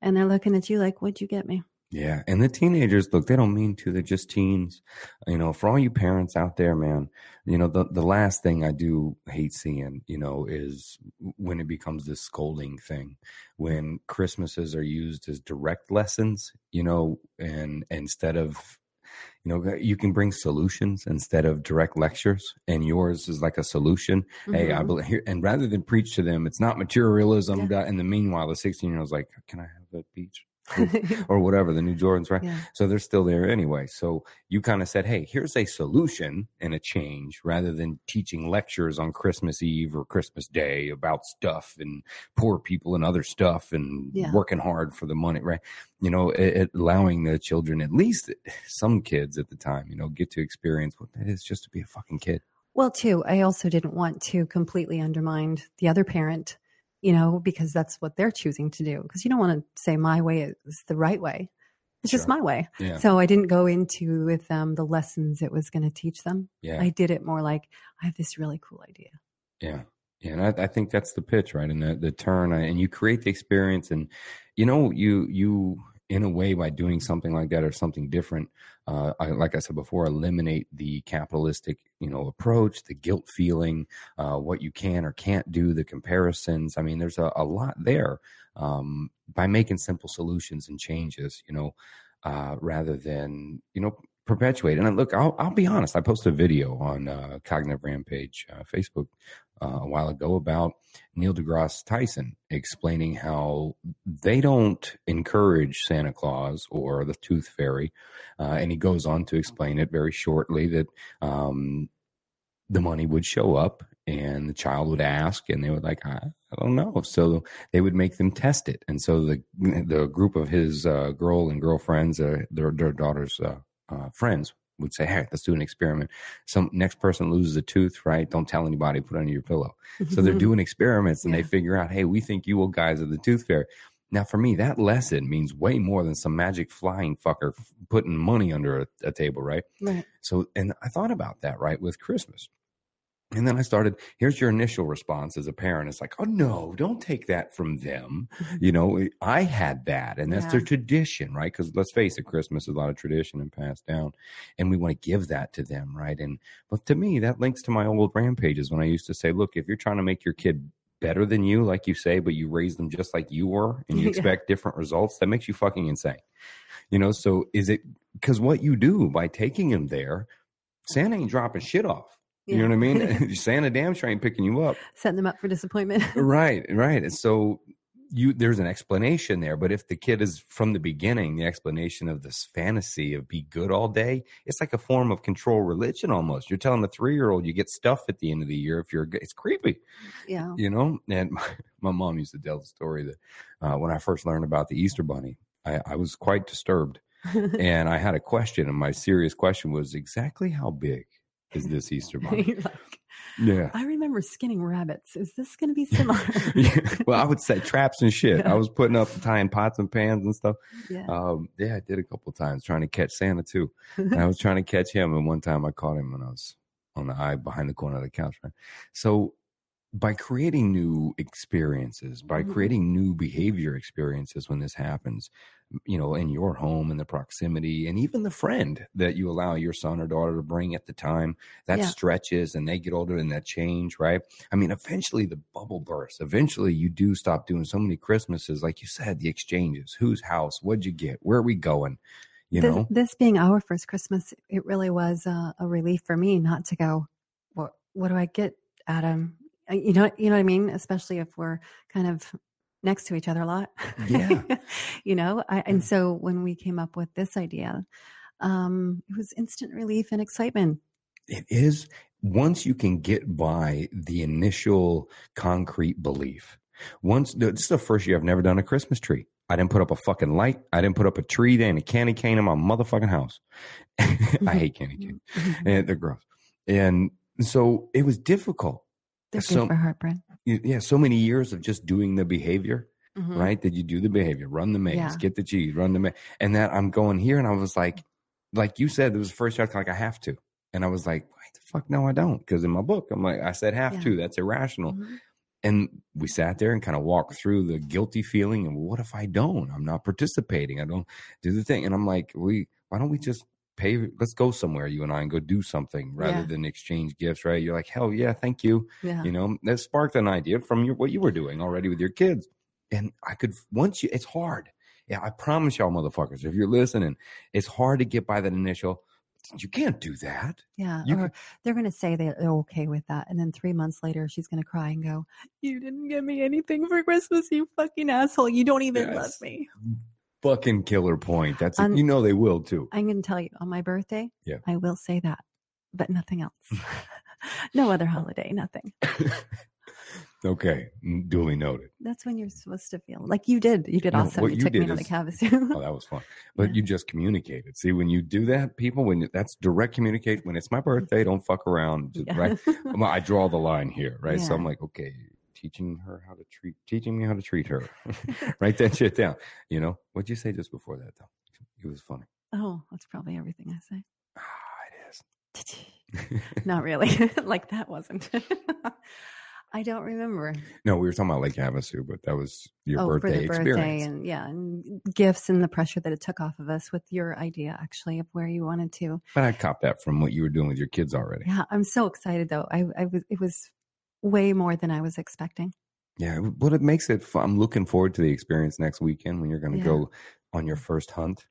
And they're looking at you like, what'd you get me? Yeah. And the teenagers, look, they don't mean to. They're just teens. You know, for all you parents out there, man, you know, the, the last thing I do hate seeing, you know, is when it becomes this scolding thing, when Christmases are used as direct lessons, you know, and instead of, you know, you can bring solutions instead of direct lectures, and yours is like a solution. Hey, I Mhm. believe here, and rather than preach to them, it's not materialism. Yeah. In the meanwhile, the 16 year old's like, can I have that beach? or whatever, the new Jordans, right? yeah. So they're still there anyway. So you kind of said, Hey, here's a solution and a change rather than teaching lectures on Christmas Eve or Christmas Day about stuff and poor people and other stuff and Yeah. working hard for the money, right? You know, it, it- allowing the children, at least some kids at the time, you know, get to experience what it is just to be a fucking kid. Well, too, I also didn't want to completely undermine the other parent, you know, because that's what they're choosing to do. Because you don't want to say my way is the right way. It's just my way. Yeah. So I didn't go into with them the lessons it was going to teach them. Yeah. I did it more like, I have this really cool idea. Yeah. Yeah, and I, I think that's the pitch, right? And the, the turn, and you create the experience, and you know, you you in a way by doing something like that or something different, uh, I, like I said before, eliminate the capitalistic, you know, approach, the guilt feeling, uh, what you can or can't do, the comparisons. I mean, there's a, a lot there um, by making simple solutions and changes, you know, uh, rather than you know perpetuate. And look, I'll, I'll be honest. I posted a video on uh, Cognitive Rampage uh, Facebook uh, a while ago about Neil deGrasse Tyson explaining how they don't encourage Santa Claus or the Tooth Fairy, uh, and he goes on to explain it very shortly that um, the money would show up and the child would ask and they would like I, I don't know so they would make them test it and so the the group of his uh, girl and girlfriends uh, their, their daughter's uh, friends would say hey let's do an experiment. Some next person loses a tooth right? Don't tell anybody put it under your pillow. So they're doing experiments and they figure out hey we think you guys are the tooth fairy. Now for me that lesson means way more than some magic flying fucker f- putting money under a, a table right? Right. so, and I thought about that, right, with Christmas. And then I started, here's your initial response as a parent. It's like, oh no, don't take that from them. Mm-hmm. You know, I had that and that's Yeah. their tradition, right? Because let's face it, Christmas is a lot of tradition and passed down. And we want to give that to them, right? And, but to me, that links to my old rampages when I used to say, look, if you're trying to make your kid better than you, like you say, but you raise them just like you were and you Yeah. expect different results, that makes you fucking insane. You know, so is it because what you do by taking him there, Santa ain't dropping shit off. You know what I mean? Santa damn sure ain't picking you up. Setting them up for disappointment. right, right. And so you there's an explanation there, but if the kid is from the beginning, the explanation of this fantasy of be good all day, it's like a form of control religion almost. You're telling a three year old you get stuff at the end of the year if you're good. It's creepy yeah. you know and my, my mom used to tell the story that uh, when i first learned about the easter bunny I, I was quite disturbed and i had a question and my serious question was exactly how big is this Easter bunny. like, yeah. I remember skinning rabbits. Is this going to be similar? yeah. Well, I would set traps and shit. I was putting up tying pots and pans and stuff. yeah. Um, yeah, I did a couple times trying to catch Santa too. I was trying to catch him, and one time I caught him when I was on the eye behind the corner of the couch. Right. So by creating new experiences, by Mhm. creating new behavior experiences when this happens, you know, in your home, in the proximity, and even the friend that you allow your son or daughter to bring at the time, that Yeah. stretches and they get older and that change, right? I mean, eventually the bubble bursts. Eventually you do stop doing so many Christmases, like you said, the exchanges, whose house, what'd you get, where are we going? You This- know, this being our first Christmas, it really was a, a relief for me not to go. What what do I get, Adam? You know, you know what I mean. Especially if we're kind of next to each other a lot. Yeah. you know. I, and so when we came up with this idea, um, it was instant relief and excitement. It is once you can get by the initial concrete belief. Once this is the first year I've never done a Christmas tree. I didn't put up a fucking light. I didn't put up a tree. There and a candy cane in my motherfucking house. I mm-hmm. hate candy cane. And they're gross. And so it was difficult. They're So- good for heartburn. You- Yeah, so many years of just doing the behavior, Mhm. right? That you do the behavior, run the maze, Yeah. get the cheese, run the maze, and that I'm going here, and I was like, like you said, it was the first year I was like I have to, and I was like, what the fuck? No, I don't, because in my book, I'm like, I said have Yeah. to. That's irrational. Mhm. And we sat there and kind of walked through the guilty feeling, and what if I don't? I'm not participating. I don't do the thing, and I'm like, we why don't we just pay? Let's go somewhere, you and I, and go do something rather Yeah. than exchange gifts, right? You're like, hell yeah, thank you Yeah. you know that sparked an idea from your, what you were doing already with your kids and i could once you it's hard yeah i promise y'all motherfuckers if you're listening it's hard to get by that initial you can't do that Yeah. You or they're going to say they're okay with that. And then three months later, she's going to cry and go, You didn't give me anything for Christmas, you fucking asshole. You don't even Yes. love me. Fucking killer point that's Um, you know they will too I'm going to tell you on my birthday, Yeah. I will say that, but nothing else. no other holiday, nothing. okay duly noted That's when you're supposed to feel like you did. You did No, awesome. what You you took me did to the is- oh that was fun but Yeah. you just communicated see when you do that people when that's direct communicate when it's my birthday don't fuck around just, Yeah. right I draw the line here, right? So I'm like, okay, teaching her how to treat, teaching me how to treat her. Write that shit down. You know, what'd you say just before that though? It was funny. oh, that's probably everything I say. Ah, it is. Not really. like that wasn't. I don't remember. no, we were talking about Lake Havasu, but that was your oh, birthday, for the birthday experience. and yeah, and gifts and the pressure that it took off of us with your idea actually of where you wanted to. but I copped that from what you were doing with your kids already. Yeah, I'm so excited though. I, I was it was way more than I was expecting. Yeah, but it makes it fun. I'm looking forward to the experience next weekend when you're going to Yeah. go on your first hunt.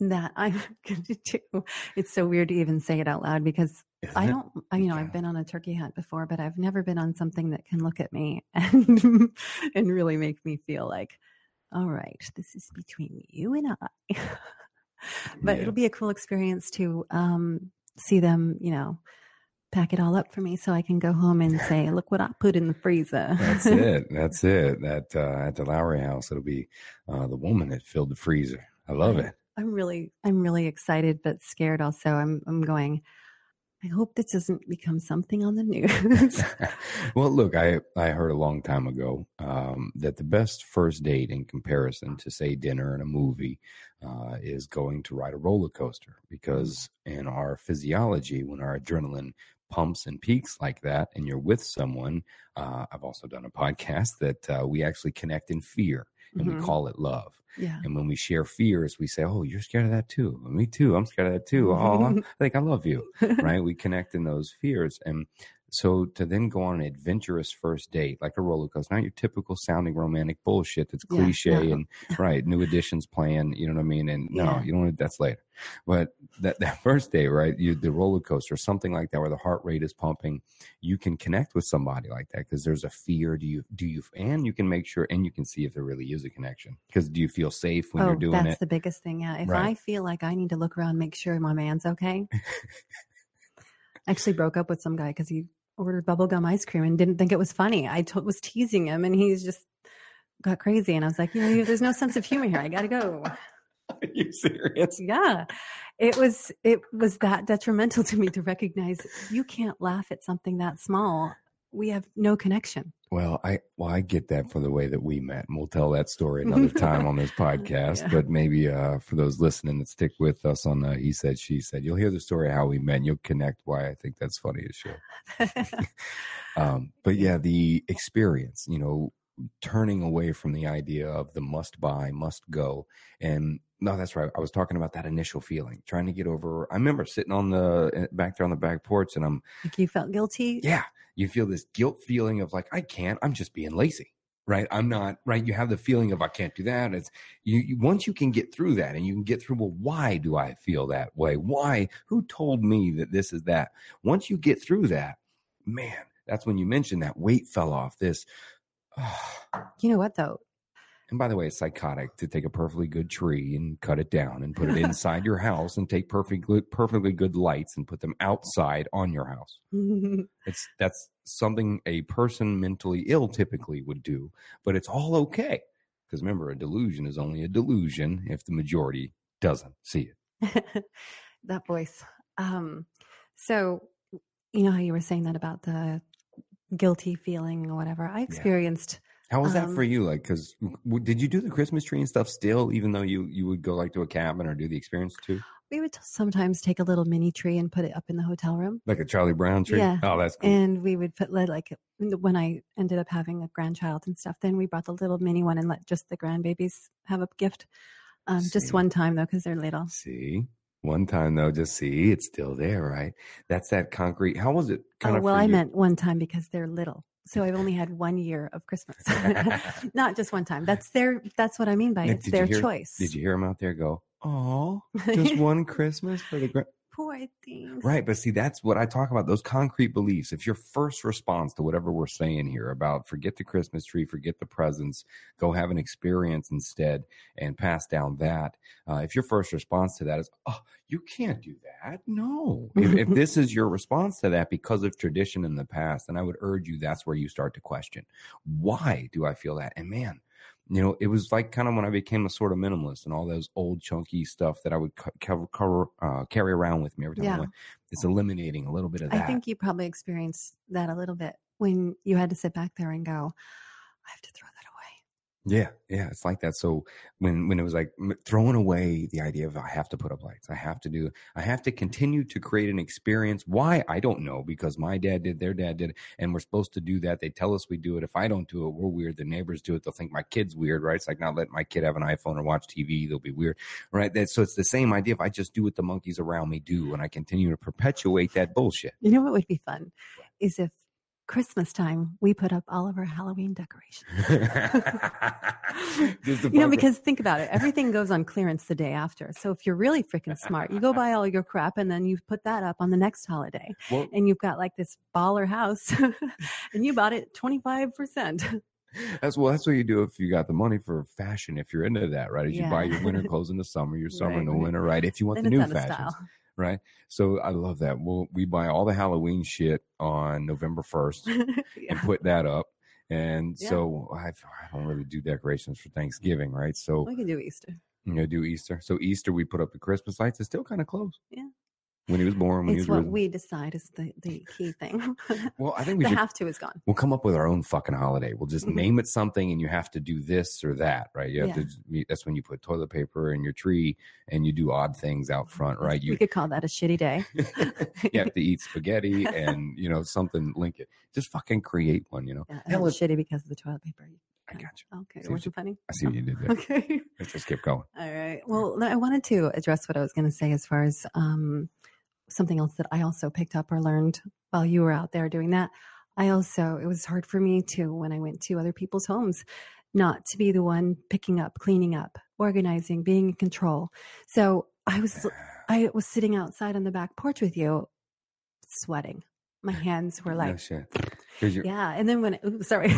That I'm going to do. It's so weird to even say it out loud because Isn't I don't. I, you know, Yeah. I've been on a turkey hunt before, but I've never been on something that can look at me and and really make me feel like, all right, this is between you and I. but Yeah. it'll be a cool experience to um, see them. You know, pack it all up for me so I can go home and say, look what I put in the freezer. That's it. That's it. That uh, at the Lowry house, it'll be uh, the woman that filled the freezer. I love it. I'm really, I'm really excited, but scared also. I'm, I'm going. I hope this doesn't become something on the news. well, look, I I heard a long time ago um, that the best first date in comparison to say dinner and a movie uh, is going to ride a roller coaster because in our physiology, when our adrenaline pumps and peaks like that, and you're with someone, uh, I've also done a podcast that uh, we actually connect in fear and Mhm. we call it love. yeah. And when we share fears, we say, "Oh, you're scared of that too. Me too. I'm scared of that too. Oh, I think I love you." right? We connect in those fears. And so to then go on an adventurous first date, like a roller coaster, not your typical sounding romantic bullshit that's Yeah, cliche no. and right, new editions plan, you know what I mean? And no, Yeah. you don't want that's later. But that, that first day, right? You, the roller coaster, something like that where the heart rate is pumping, you can connect with somebody like that because there's a fear. Do you, do you, and you can make sure and you can see if there really is a connection because do you feel safe when oh, you're doing that's it? That's the biggest thing. Yeah. If Right. I feel like I need to look around, make sure my man's okay. Actually broke up with some guy because he ordered bubblegum ice cream and didn't think it was funny. I was teasing him and he's just got crazy. And I was like, you know, there's no sense of humor here. I got to go. Are you serious? Yeah. It was it was that detrimental to me to recognize you can't laugh at something that small. We have no connection. Well, I well I get that for the way that we met, and we'll tell that story another time on this podcast. Yeah. But maybe uh, for those listening that stick with us on the He Said She Said, you'll hear the story of how we met, and you'll connect why I think that's funny as shit. Um, but yeah, the experience, you know, turning away from the idea of the must buy, must go. And no, that's right. I was talking about that initial feeling, trying to get over. I remember sitting on the eh, back there on the back porch and I'm, like you felt guilty. yeah, you feel this guilt feeling of like, I can't, I'm just being lazy. Right. I'm not right. You have the feeling of I can't do that. It's you, you once you can get through that and you can get through, well, why do I feel that way? Why? Who told me that this is that? Once you get through that, man, that's when you mentioned that weight fell off. This, You know what though? And by the way, it's psychotic to take a perfectly good tree and cut it down and put it inside your house and take perfectly perfectly good lights and put them outside on your house. It's that's something a person mentally ill typically would do, but it's all okay because remember, a delusion is only a delusion if the majority doesn't see it. that voice. Um, so, you know how you were saying that about the guilty feeling or whatever. I experienced. How was that Um, for you? Like, because did you do the Christmas tree and stuff still, even though you you would go like to a cabin or do the experience too, We would sometimes take a little mini tree and put it up in the hotel room, like a Charlie Brown tree? Yeah. Oh, that's cool. and we would put like when I ended up having a grandchild and stuff. Then we brought the little mini one and let just the grandbabies have a gift. Um, just one time though, because they're little. See, one time though, just see, it's still there, right? That's that concrete. How was it? Kind Oh, of well, I you? meant one time because they're little. So I've only had one year of Christmas, not just one time. That's their. That's what I mean by Now, it's their hear- choice. Did you hear him out there go? Oh, just one Christmas for the gra-" Poor things. right. But see, that's what I talk about. Those concrete beliefs. If your first response to whatever we're saying here about forget the Christmas tree, forget the presents, go have an experience instead, and pass down that. Uh, if your first response to that is, oh, you can't do that. No. if, if this is your response to that because of tradition in the past, then I would urge you that's where you start to question why do I feel that? And man, you know, it was like kind of when I became a sort of minimalist and all those old chunky stuff that I would co- cover, cover uh, carry around with me every time I went. It's eliminating a little bit of that. I think you probably experienced that a little bit when you had to sit back there and go, I have to throw. Yeah, yeah, it's like that. So when when it was like throwing away the idea of I have to put up lights, I have to do, I have to continue to create an experience. Why I don't know because my dad did, their dad did, and we're supposed to do that. They tell us we do it. If I don't do it, we're weird. The neighbors do it. They'll think my kid's weird, right? It's like not letting my kid have an iPhone or watch TV. They'll be weird, right? That so it's the same idea. If I just do what the monkeys around me do, and I continue to perpetuate that bullshit. You know what would be fun is if Christmas time we put up all of our Halloween decorations. You know, because think about it, everything goes on clearance the day after. So if you're really freaking smart, you go buy all your crap and then you put that up on the next holiday. Well, And you've got like this baller house and you bought it 25%. That's well. That's what you do if you got the money for fashion. If you're into that, right? As you buy your winter clothes in the summer, your summer in the Right, right. winter, right? If you want then the new out of fashions, style. Right? So I love that. Well, we buy all the Halloween shit on November first and put that up. And Yeah. so I, I don't really do decorations for Thanksgiving, right? So We can do Easter. you know, do Easter. So Easter we put up the Christmas lights. It's still kind of close. Yeah. When he was born, when It's he was what risen. we decide is the, the key thing. well, I think we the should have to is gone. We'll come up with our own fucking holiday. We'll just Mhm. name it something, and you have to do this or that, right? You have Yeah. to. That's when you put toilet paper in your tree, and you do odd things out front, right? we You could call that a shitty day. you have to eat spaghetti and you know something. Link it. Just fucking create one. You know. Yeah, Hell, it's shitty because of the toilet paper. I got you. Okay, See was it funny? I see what you did there. Okay. Let's just keep going. All right. Well, I wanted to address what I was going to say as far as um, something else that I also picked up or learned while you were out there doing that. I also, it was hard for me too when I went to other people's homes, not to be the one picking up, cleaning up, organizing, being in control. So I was, I was sitting outside on the back porch with you, sweating. My hands were no like. Your, yeah, and then when oops, sorry,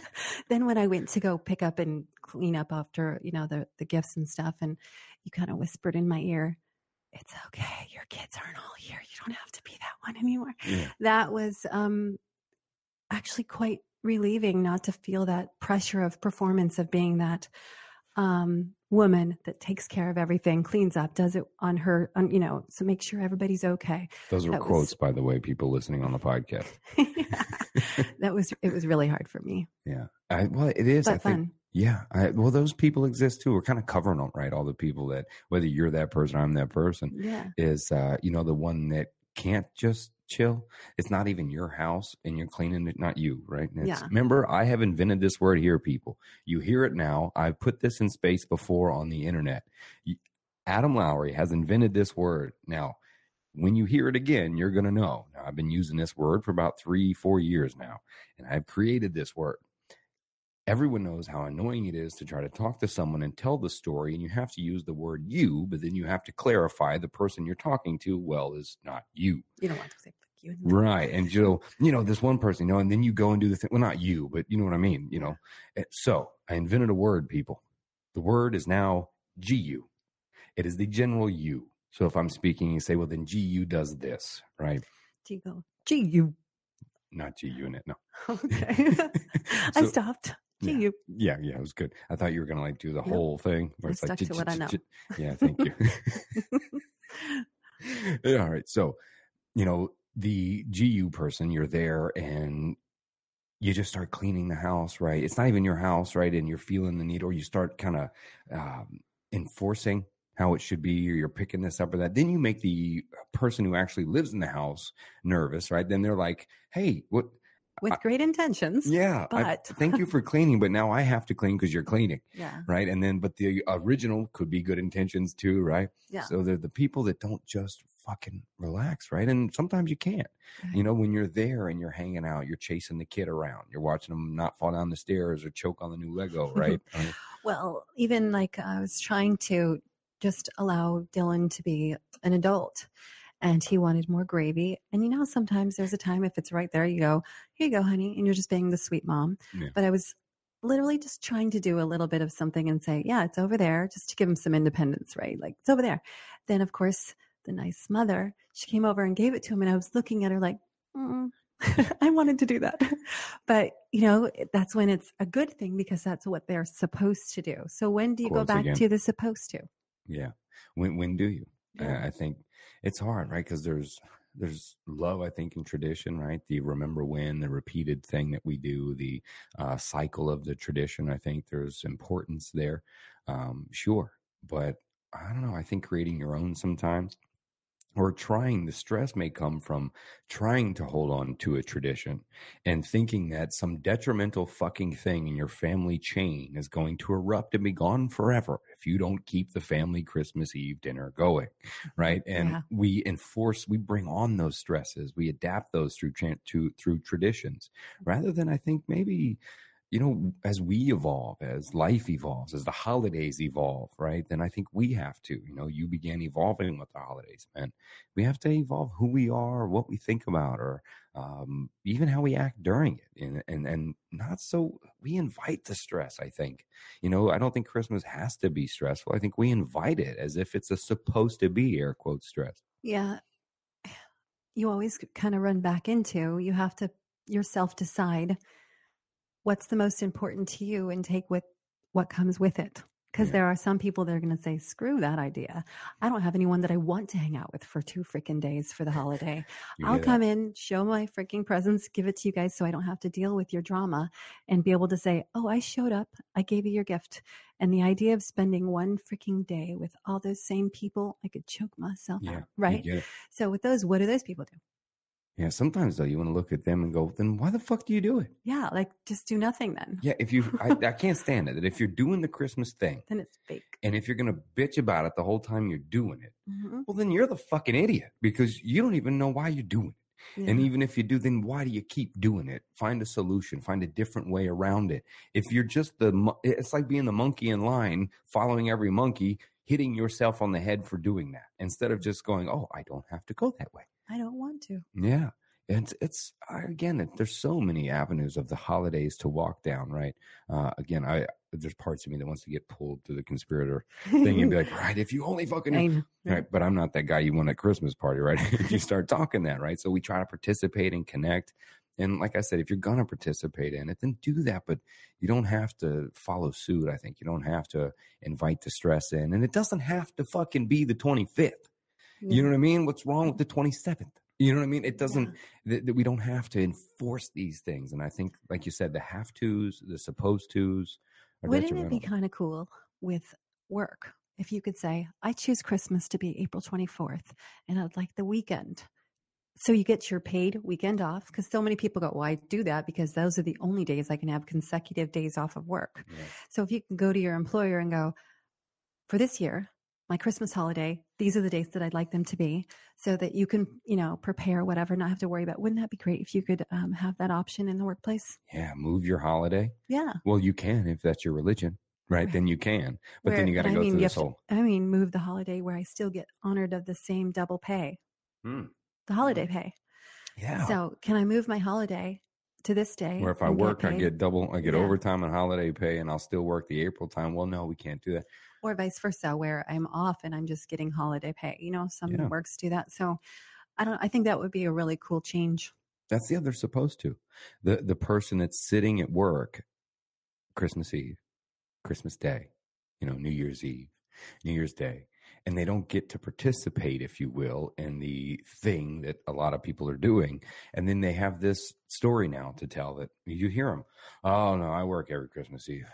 then when I went to go pick up and clean up after you know the the gifts and stuff, and you kind of whispered in my ear, "It's okay, your kids aren't all here. You don't have to be that one anymore." yeah. That was um actually quite relieving not to feel that pressure of performance of being that um, woman that takes care of everything, cleans up, does it on her, on, you know, so make sure everybody's okay. Those are That quotes, was- by the way, people listening on the podcast. that was it was really hard for me, Yeah. I, well, it is. but I think, fun. Yeah. I, well, those people exist too. We're kind of covering them, right? All the people that, whether you're that person, I'm that person, Yeah, is, uh, you know, the one that can't just chill. It's not even your house and you're cleaning it, not you, right? It's- Yeah. Remember, I have invented this word here, people. You hear it now. I've put this in space before on the internet. Adam Lowry has invented this word. Now, when you hear it again, you're going to know. Now, I've been using this word for about three, four years now, and I've created this word. Everyone knows how annoying it is to try to talk to someone and tell the story, and you have to use the word you, but then you have to clarify the person you're talking to, well, is not you. you don't want to say fuck you. Right. And Jill, you know, this one person, you know, and then you go and do the thing. Well, not you, but you know what I mean, you know. So I invented a word, people. The word is now GU. It is the general you. So if I'm speaking, you say, well, then GU does this, right? Gee, you. Not GU unit. No. Okay. I stopped. Gee, Yeah. you. Yeah, yeah, it was good. I thought you were gonna like do the whole thing. I stuck to what I know. Yeah, thank you. Yeah, all right. So, you know, the GU person, you're there and you just start cleaning the house, right? It's not even your house, right? And you're feeling the need, or you start kind of um, enforcing how it should be, or you're picking this up or that. Then you make the person who actually lives in the house nervous, right? Then they're like, hey, what? With great intentions. Yeah, I- But- thank you for cleaning, but now I have to clean because you're cleaning Yeah. right? And then, but the original could be good intentions too, right? Yeah. So they're the people that don't just fucking relax, right? And sometimes you can't. You know, when you're there and you're hanging out, you're chasing the kid around, you're watching them not fall down the stairs or choke on the new Lego, right? I mean, Well, even like I was trying to just allow Dylan to be an adult and he wanted more gravy. And you know, sometimes there's a time if it's right there, you go, here you go, honey. And you're just being the sweet mom. Yeah. But I was literally just trying to do a little bit of something and say, yeah, it's over there just to give him some independence, right? Like it's over there. Then of course, the nice mother, she came over and gave it to him. And I was looking at her like, mm. I wanted to do that. But, you know, that's when it's a good thing because that's what they're supposed to do. So when do you go back again. to the supposed to? yeah. When, when do you? Yeah. Uh, I think it's hard, right? Because there's there's love, I think, in tradition, right? The remember when, the repeated thing that we do, the uh, cycle of the tradition. I think there's importance there, um, sure, but I don't know. I think creating your own sometimes. Or trying, the stress may come from trying to hold on to a tradition and thinking that some detrimental fucking thing in your family chain is going to erupt and be gone forever if you don't keep the family Christmas Eve dinner going, right? And Yeah. we enforce, we bring on those stresses, we adapt those through to through traditions, rather than I think maybe you know, as we evolve, as life evolves, as the holidays evolve, right? Then I think we have to, you know, you began evolving with the holidays, man. We have to evolve who we are, what we think about, or um, even how we act during it. And, and, and not so, we invite the stress, I think. You know, I don't think Christmas has to be stressful. I think we invite it as if it's a supposed to be, air quote, stress. Yeah. You always kind of run back into you have to yourself decide what's the most important to you and take with what comes with it. Because Yeah. there are some people that are going to say, screw that idea. I don't have anyone that I want to hang out with for two freaking days for the holiday. I'll come in, show my freaking presence give it to you guys so I don't have to deal with your drama and be able to say, oh, I showed up. I gave you your gift. And the idea of spending one freaking day with all those same people, I could choke myself Yeah. out. Right. So with those, what do those people do? Yeah. Sometimes though, you want to look at them and go, then why the fuck do you do it? Yeah. Like just do nothing then. Yeah. If you, I, I can't stand it. That if you're doing the Christmas thing Then it's fake. and if you're going to bitch about it the whole time you're doing it, Mhm. well, then you're the fucking idiot because you don't even know why you're doing it. Yeah. And even if you do, then why do you keep doing it? Find a solution, find a different way around it. If you're just the, it's like being the monkey in line, following every monkey, hitting yourself on the head for doing that instead of just going, oh, I don't have to go that way. I don't want to. Yeah. And it's, it's again, there's so many avenues of the holidays to walk down, right? Uh, again, I, there's parts of me that wants to get pulled to the conspirator thing and be like, right, if you only fucking. Right. But I'm not that guy you want at Christmas party, right? you start talking that, right? So we try to participate and connect. And like I said, if you're gonna participate in it, then do that. But you don't have to follow suit. I think you don't have to invite the stress in, and it doesn't have to fucking be the 25th. You know what I mean? What's wrong with the 27th? You know what I mean? It doesn't, that that we don't have to enforce these things. And I think, like you said, the have tos, the supposed tos Wouldn't it be kind of cool with work if you could say, I choose Christmas to be April 24th and I'd like the weekend. So you get your paid weekend off because so many people go, well, I do that because those are the only days I can have consecutive days off of work. Yeah. So if you can go to your employer and go, for this year, my Christmas holiday, these are the dates that I'd like them to be so that you can, you know, prepare whatever, not have to worry about. Wouldn't that be great if you could um, have that option in the workplace? yeah, move your holiday. Yeah. Well, you can if that's your religion, right? Right. Then you can. But Where- then you got to go mean, through this to- whole. I mean, move the holiday where I still get honored of the same double pay, Hmm. the holiday pay. Yeah. So can I move my holiday to this day? Where if I work, I get double, I get Yeah. overtime and holiday pay, and I'll still work the April time. Well, no, we can't do that. or vice versa, where I'm off and I'm just getting holiday pay. You know, some Yeah. works do that. So I don't. I think that would be a really cool change. That's the other supposed to. The the person that's sitting at work, Christmas Eve, Christmas Day, you know, New Year's Eve, New Year's Day, and they don't get to participate, if you will, in the thing that a lot of people are doing. And then they have this story now to tell that you hear them. Oh no, I work every Christmas Eve.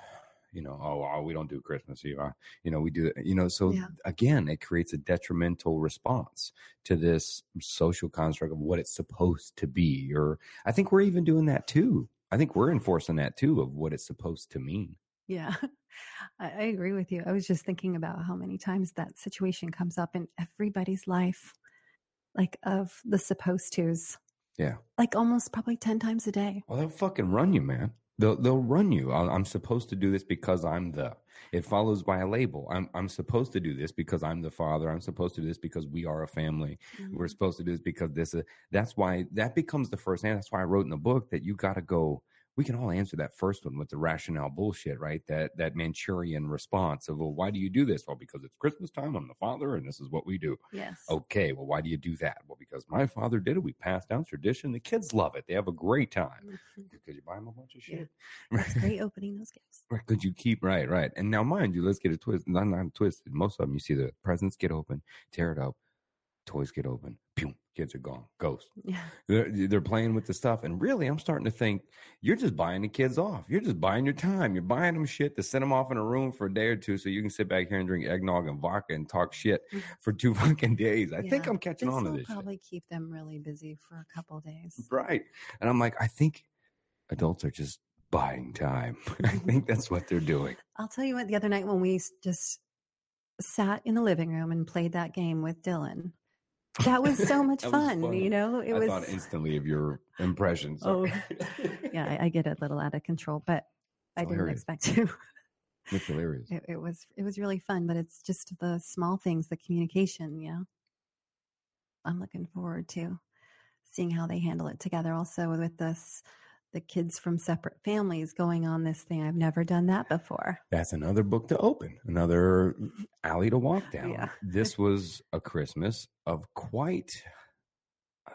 You know, oh, oh, we don't do Christmas Eve. You know, we do it. You know, so Yeah. again, it creates a detrimental response to this social construct of what it's supposed to be. Or I think we're even doing that too. I think we're enforcing that too of what it's supposed to mean. Yeah, I, I agree with you. I was just thinking about how many times that situation comes up in everybody's life, like of the supposed tos. Yeah. like almost probably ten times a day. Well, they'll fucking run you, man. They'll they'll run you. I'll- I'm supposed to do this because I'm the. It follows by a label. I'm I'm supposed to do this because I'm the father. I'm supposed to do this because we are a family. We're mm-hmm. supposed to do this because this is. That's why that becomes the first. And that's why I wrote in the book that you got to go. We can all answer that first one with the rationale bullshit, right? That that Manchurian response of, well, why do you do this? Well, because it's Christmas time. I'm the father, and this is what we do. Yes. Okay, well, why do you do that? Well, because my father did it. We passed down tradition. The kids love it. They have a great time mm-hmm. because you buy them a bunch of Yeah. shit. That's great opening those gifts. Right, could you keep right, right? And now, mind you, let's get a twist. Not not twisted. Most of them, you see the presents get open, tear it up, toys get open, pew, kids are gone, ghost. Yeah. They're, they're playing with the stuff, and really, I'm starting to think you're just buying the kids off. You're just buying your time. You're buying them shit to send them off in a room for a day or two, so you can sit back here and drink eggnog and vodka and talk shit mm. for two fucking days. I think I'm catching this on to this. shit. probably keep them really busy for a couple days. Right. And I'm like, I think adults are just buying time. I think that's what they're doing. I'll tell you what, the other night when we just sat in the living room and played that game with Dylan, that was so much fun, fun. You know, it I was. thought instantly of your impressions. Oh, yeah, I, I get a little out of control, but I didn't expect to. It's hilarious. It, it was it was really fun, but it's just the small things, the communication. Yeah, I'm looking forward to seeing how they handle it together. Also, with this, the kids from separate families going on this thing. I've never done that before. That's another book to open, another alley to walk down. Yeah. this was a Christmas of quite. I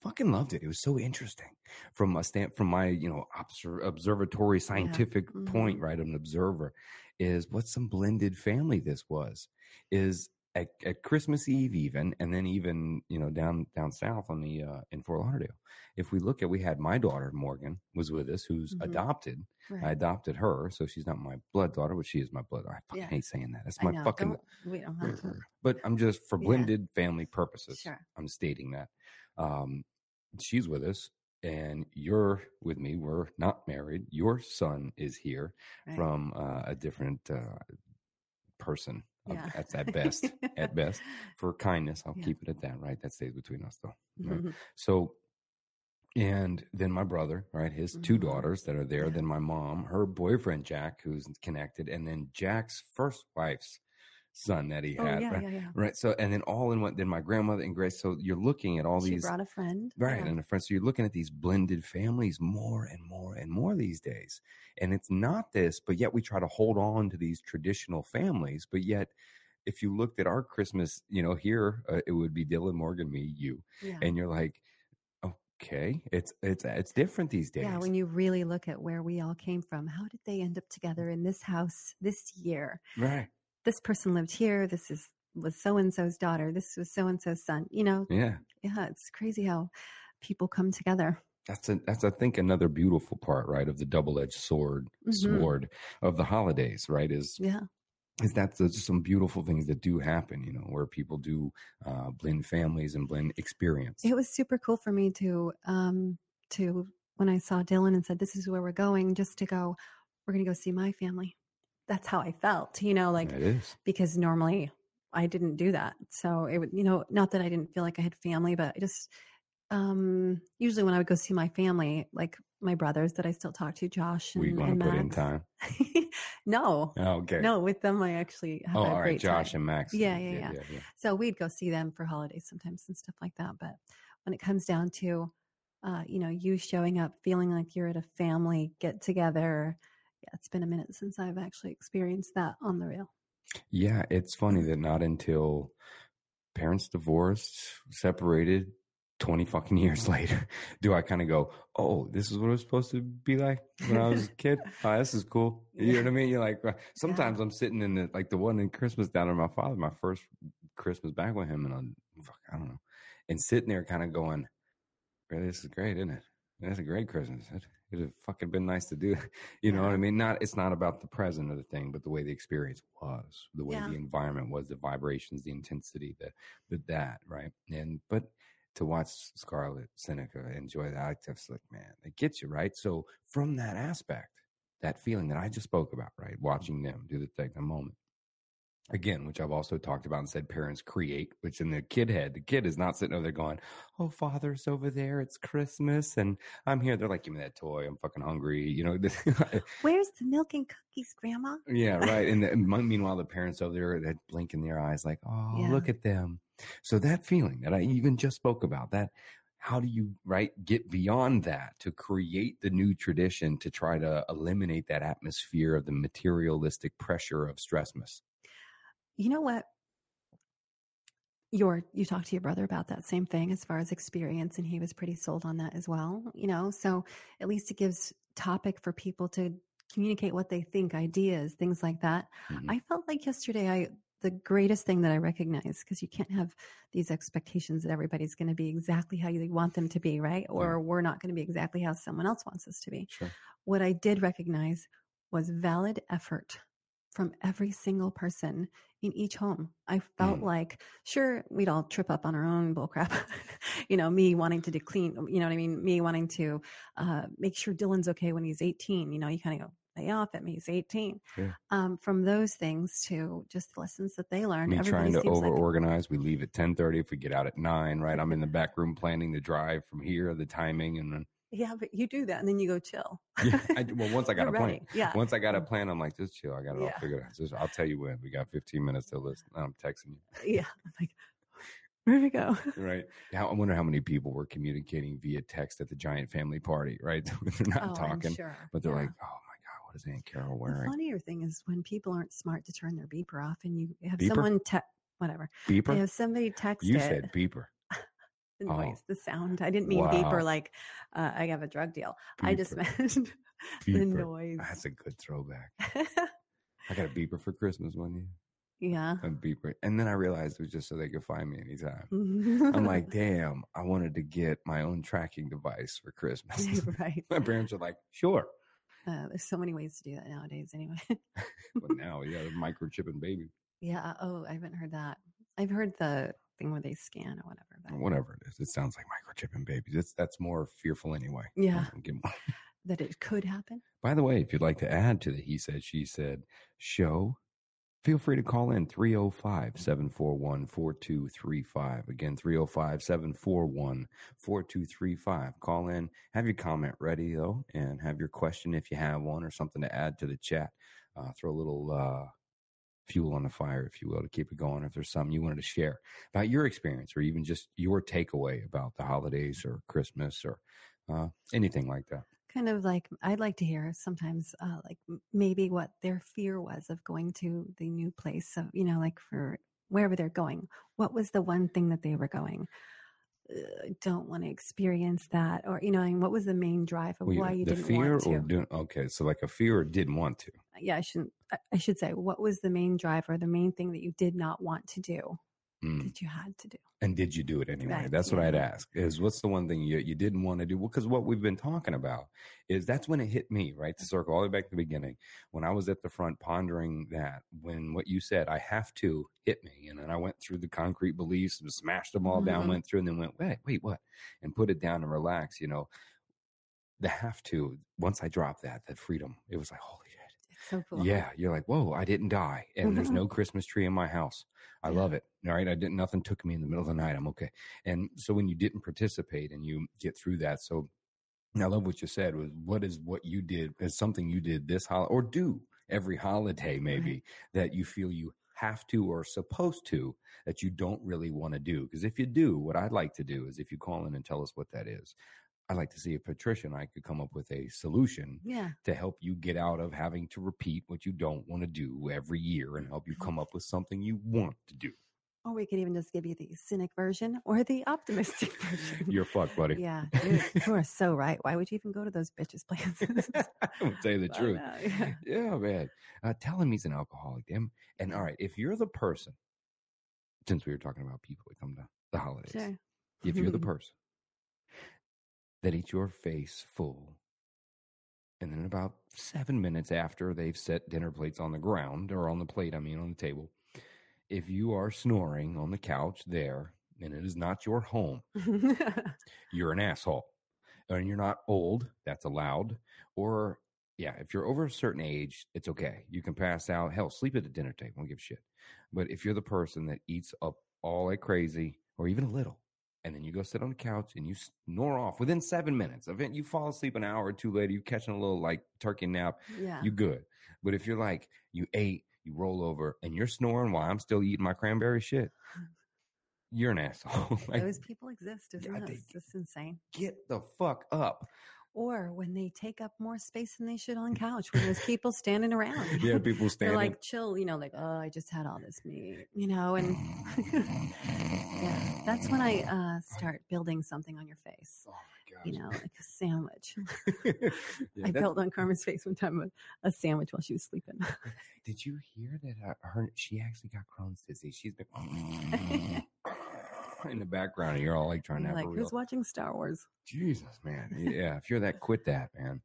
fucking loved it. It was so interesting from a stand from my you know obser- observatory scientific Mhm. point, right? An observer is what some blended family this was. Is at, at Christmas Eve even, and then even you know down down south on the uh, in Fort Lauderdale. If we look at, we had my daughter Morgan was with us, who's Mhm. adopted. I adopted her, so she's not my blood daughter, but she is my blood. I fucking Yeah. hate saying that. That's my fucking. Don't- we don't have to. But I'm just for Yeah. blended family purposes. Sure. I'm stating that. Um, she's with us, and you're with me. We're not married. Your son is here Right. from uh, a different uh, person. Yeah. That's at best. at best, for kindness, I'll Yeah. keep it at that. Right, that stays between us, though. Right? Mhm. So, and then my brother, right, his two Mhm. daughters that are there, Yeah. then my mom, her boyfriend Jack, who's connected, and then Jack's first wife's son that he Oh had. yeah, right? yeah, yeah. Right. So, and then all in one, then my grandmother and Grace. So you're looking at all she these, brought a friend. right. And a friend. So you're looking at these blended families more and more and more these days. And it's not this, but yet we try to hold on to these traditional families. But yet, if you looked at our Christmas, you know, here, uh, it would be Dylan, Morgan, me, you. And you're like, okay, it's it's it's different these days. Yeah, when you really look at where we all came from, how did they end up together in this house this year? right. This person lived here. This is was so and so's daughter. This was so and so's son. You know, Yeah. yeah, it's crazy how people come together. That's a that's I think another beautiful part, right, of the double edged sword Mhm. sword of the holidays, right? Is Yeah, is that just some beautiful things that do happen, you know, where people do uh, blend families and blend experience. it was super cool for me to um to when I saw Dylan and said, "This is where we're going," just to go. We're going to go see my family. That's how I felt. You know, like it is. because normally I didn't do that. So it would, you know, not that I didn't feel like I had family, but I just, um, usually when I would go see my family, like my brothers that I still talk to, Josh and, We going to put in time? no, okay. no, with them I actually have Oh, a all great right, Josh time. and Max. Yeah, yeah, yeah. So we'd go see them for holidays sometimes and stuff like that. But when it comes down to, uh, you know, you showing up, feeling like you're at a family get together, yeah, it's been a minute since I've actually experienced that on the real. Yeah, it's funny that not until parents divorced, separated, 20 fucking years later, do I kind of go, oh, this is what it was supposed to be like when I was a kid. Oh, this is cool. You know what I mean? You're like, sometimes I'm sitting in the, like the one in Christmas down in my father, my first Christmas back with him, and I'm, fuck, I don't know, and sitting there kind of going, really, this is great, isn't it? That's a great Christmas. It'd have fucking been nice to do. You know what I mean? Not, it's not about the present of the thing, but the way the experience was, the way Yeah. the environment was, the vibrations, the intensity, the, the that, right? And, but to watch Scarlett Seneca enjoy that, I just like, man, it gets you, right? So from that aspect, that feeling that I just spoke about, right? Watching them do the thing, the moment. Again, which I've also talked about and said parents create, which in the kid head, the kid is not sitting over there going, Oh, father's over there. It's Christmas. And I'm here. They're like, give me that toy. I'm fucking hungry. You know, Where's the milk and cookies, Grandma? yeah, right. And the, meanwhile, the parents over there that blink in their eyes, like, oh, Yeah. look at them. So that feeling that I even just spoke about, that how do you right get beyond that to create the new tradition to try to eliminate that atmosphere of the materialistic pressure of stressmas? You know what? Your you talked to your brother about that same thing as far as experience, and he was pretty sold on that as well. You know, so at least it gives topic for people to communicate what they think, ideas, things like that. Mhm. I felt like yesterday, I the greatest thing that I recognized because you can't have these expectations that everybody's going to be exactly how you want them to be, right? Or we're not going to be exactly how someone else wants us to be. Sure. What I did recognize was valid effort from every single person in each home. I felt Mm. like, sure, we'd all trip up on our own bullcrap. you know, me wanting to clean, you know what I mean? Me wanting to uh, make sure Dylan's okay when he's 18. You know, you kind of go, lay off at me, he's 18. Yeah. Um, from those things to just lessons that they learned. Me Everybody trying to over like- organize. We leave at ten thirty. If we get out at nine, right? I'm in the back room planning the drive from here, the timing, and then yeah, but you do that and then you go chill. yeah. I, well, once I got You're a plan, ready. Yeah. once I got a mm. plan, I'm like, just chill. I got it all figured out. Just, I'll tell you when. We got 15 minutes to listen. I'm texting you. yeah. I'm like, where we go? Right. Now, I wonder how many people were communicating via text at the giant family party, right? they're not oh, talking, sure. but they're Yeah. like, oh my God, what is Aunt Carol wearing? The funnier thing is when people aren't smart to turn their beeper off and you have Beeper? someone te- whatever. Beeper? They have somebody text you it, said beeper. The oh. noise, the sound. I didn't mean Wow. beeper like uh, I have a drug deal. I just Beeper. meant the noise. That's a good throwback. I got a beeper for Christmas one year. yeah. A beeper. And then I realized it was just so they could find me anytime. I'm like, damn, I wanted to get my own tracking device for Christmas. right. my parents are like, sure. Uh, there's so many ways to do that nowadays. Anyway. But now, yeah, they're microchipping baby. yeah. Oh, I haven't heard that. I've heard the thing where they scan or whatever. But Whatever it is. It sounds like microchipping babies. It's, that's more fearful anyway. Yeah. I'll give 'em- that it could happen. By the way, if you'd like to add to the He Said, She Said show, feel free to call in 305 741 4235. Again, 305 741 4235. Call in, have your comment ready though, and have your question if you have one or something to add to the chat. Uh, throw a little uh, fuel on the fire, if you will, to keep it going. If there's something you wanted to share about your experience or even just your takeaway about the holidays or Christmas or uh, anything like that. kind of like I'd like to hear sometimes, uh, like maybe what their fear was of going to the new place of, you know, like for wherever they're going. What was the one thing that they were going? Uh, don't want to experience that, or you know, and what was the main drive of Well, why you the didn't fear want to? or doing okay, so like a fear or didn't want to. yeah, I shouldn't. I- I should say, what was the main driver, the main thing that you did not want to do Mm. that you had to do? And did you do it anyway? Right, That's what. I'd ask. Is what's the one thing you, you didn't want to do? Well, because what we've been talking about is that's when it hit me, right? To circle all the way back to the beginning, when I was at the front pondering that, when what you said, I have to hit me, and then I went through the concrete beliefs, and smashed them all down, Mhm. went through, and then went, wait, wait, what? And put it down and relax. You know, the have to. Once I dropped that, that freedom, it was like, holy so cool. Yeah, you're like, whoa, I didn't die, and there's no Christmas tree in my house. I Yeah. love it. All right, I didn't. Nothing took me in the middle of the night. I'm okay. And so when you didn't participate and you get through that, so I love what you said was what is what you did is something you did this holiday or do every holiday maybe that you feel you have to or supposed to that you don't really want to do. Because if you do, what I'd like to do is if you call in and tell us what that is, I'd like to see if Patricia and I could come up with a solution Yeah. to help you get out of having to repeat what you don't want to do every year and help you come up with something you want to do. Or we could even just give you the cynic version or the optimistic version. You're fucked, buddy. yeah, dude, you are so right. Why would you even go to those bitches' places? I would tell you the I truth. know, yeah. Yeah, man. Uh, tell him he's an alcoholic, damn. And all right, if you're the person, since we were talking about people that come to the holidays, Sure. if you're the person that eats your face full, and then about seven minutes after they've set dinner plates on the ground or on the plate, I mean, on the table, if you are snoring on the couch there and it is not your home, you're an asshole. And you're not old, that's allowed. Or, yeah, if you're over a certain age, it's okay. You can pass out. Hell, sleep at the dinner table. Don't give a shit. But if you're the person that eats up all like crazy or even a little, and then you go sit on the couch and you snore off within seven minutes it, you fall asleep an hour or two later, you catching a little like turkey nap, yeah. you good. But if you're like, you ate, you roll over, and you're snoring while I'm still eating my cranberry shit, you're an asshole. like, Those people exist, isn't Yeah, it? they- It's just insane. get the fuck up. Or when they take up more space than they should on couch, when there's people standing around. Yeah, people standing. They're like chill, you know, like, oh, I just had all this meat, you know, and yeah, that's when I uh, start building something on your face, oh gosh. you know, like a sandwich. Yeah, I built on Carmen's face one time a, a sandwich while she was sleeping. Did you hear that? Uh, her she actually got Crohn's disease. She's been in the background, and you're all like trying to have like, a real. who's watching Star Wars? Jesus, man. Yeah, if you're that, quit that, man.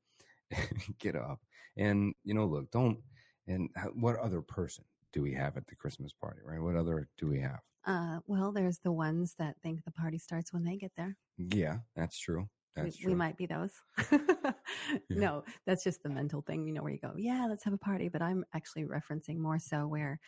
Get up. And you know, look, don't. And what other person do we have at the Christmas party? Right? What other do we have? Uh, well, there's the ones that think the party starts when they get there. Yeah, that's true. That's we, true. we might be those. No, that's just the mental thing, you know, where you go, yeah, let's have a party. But I'm actually referencing more so where,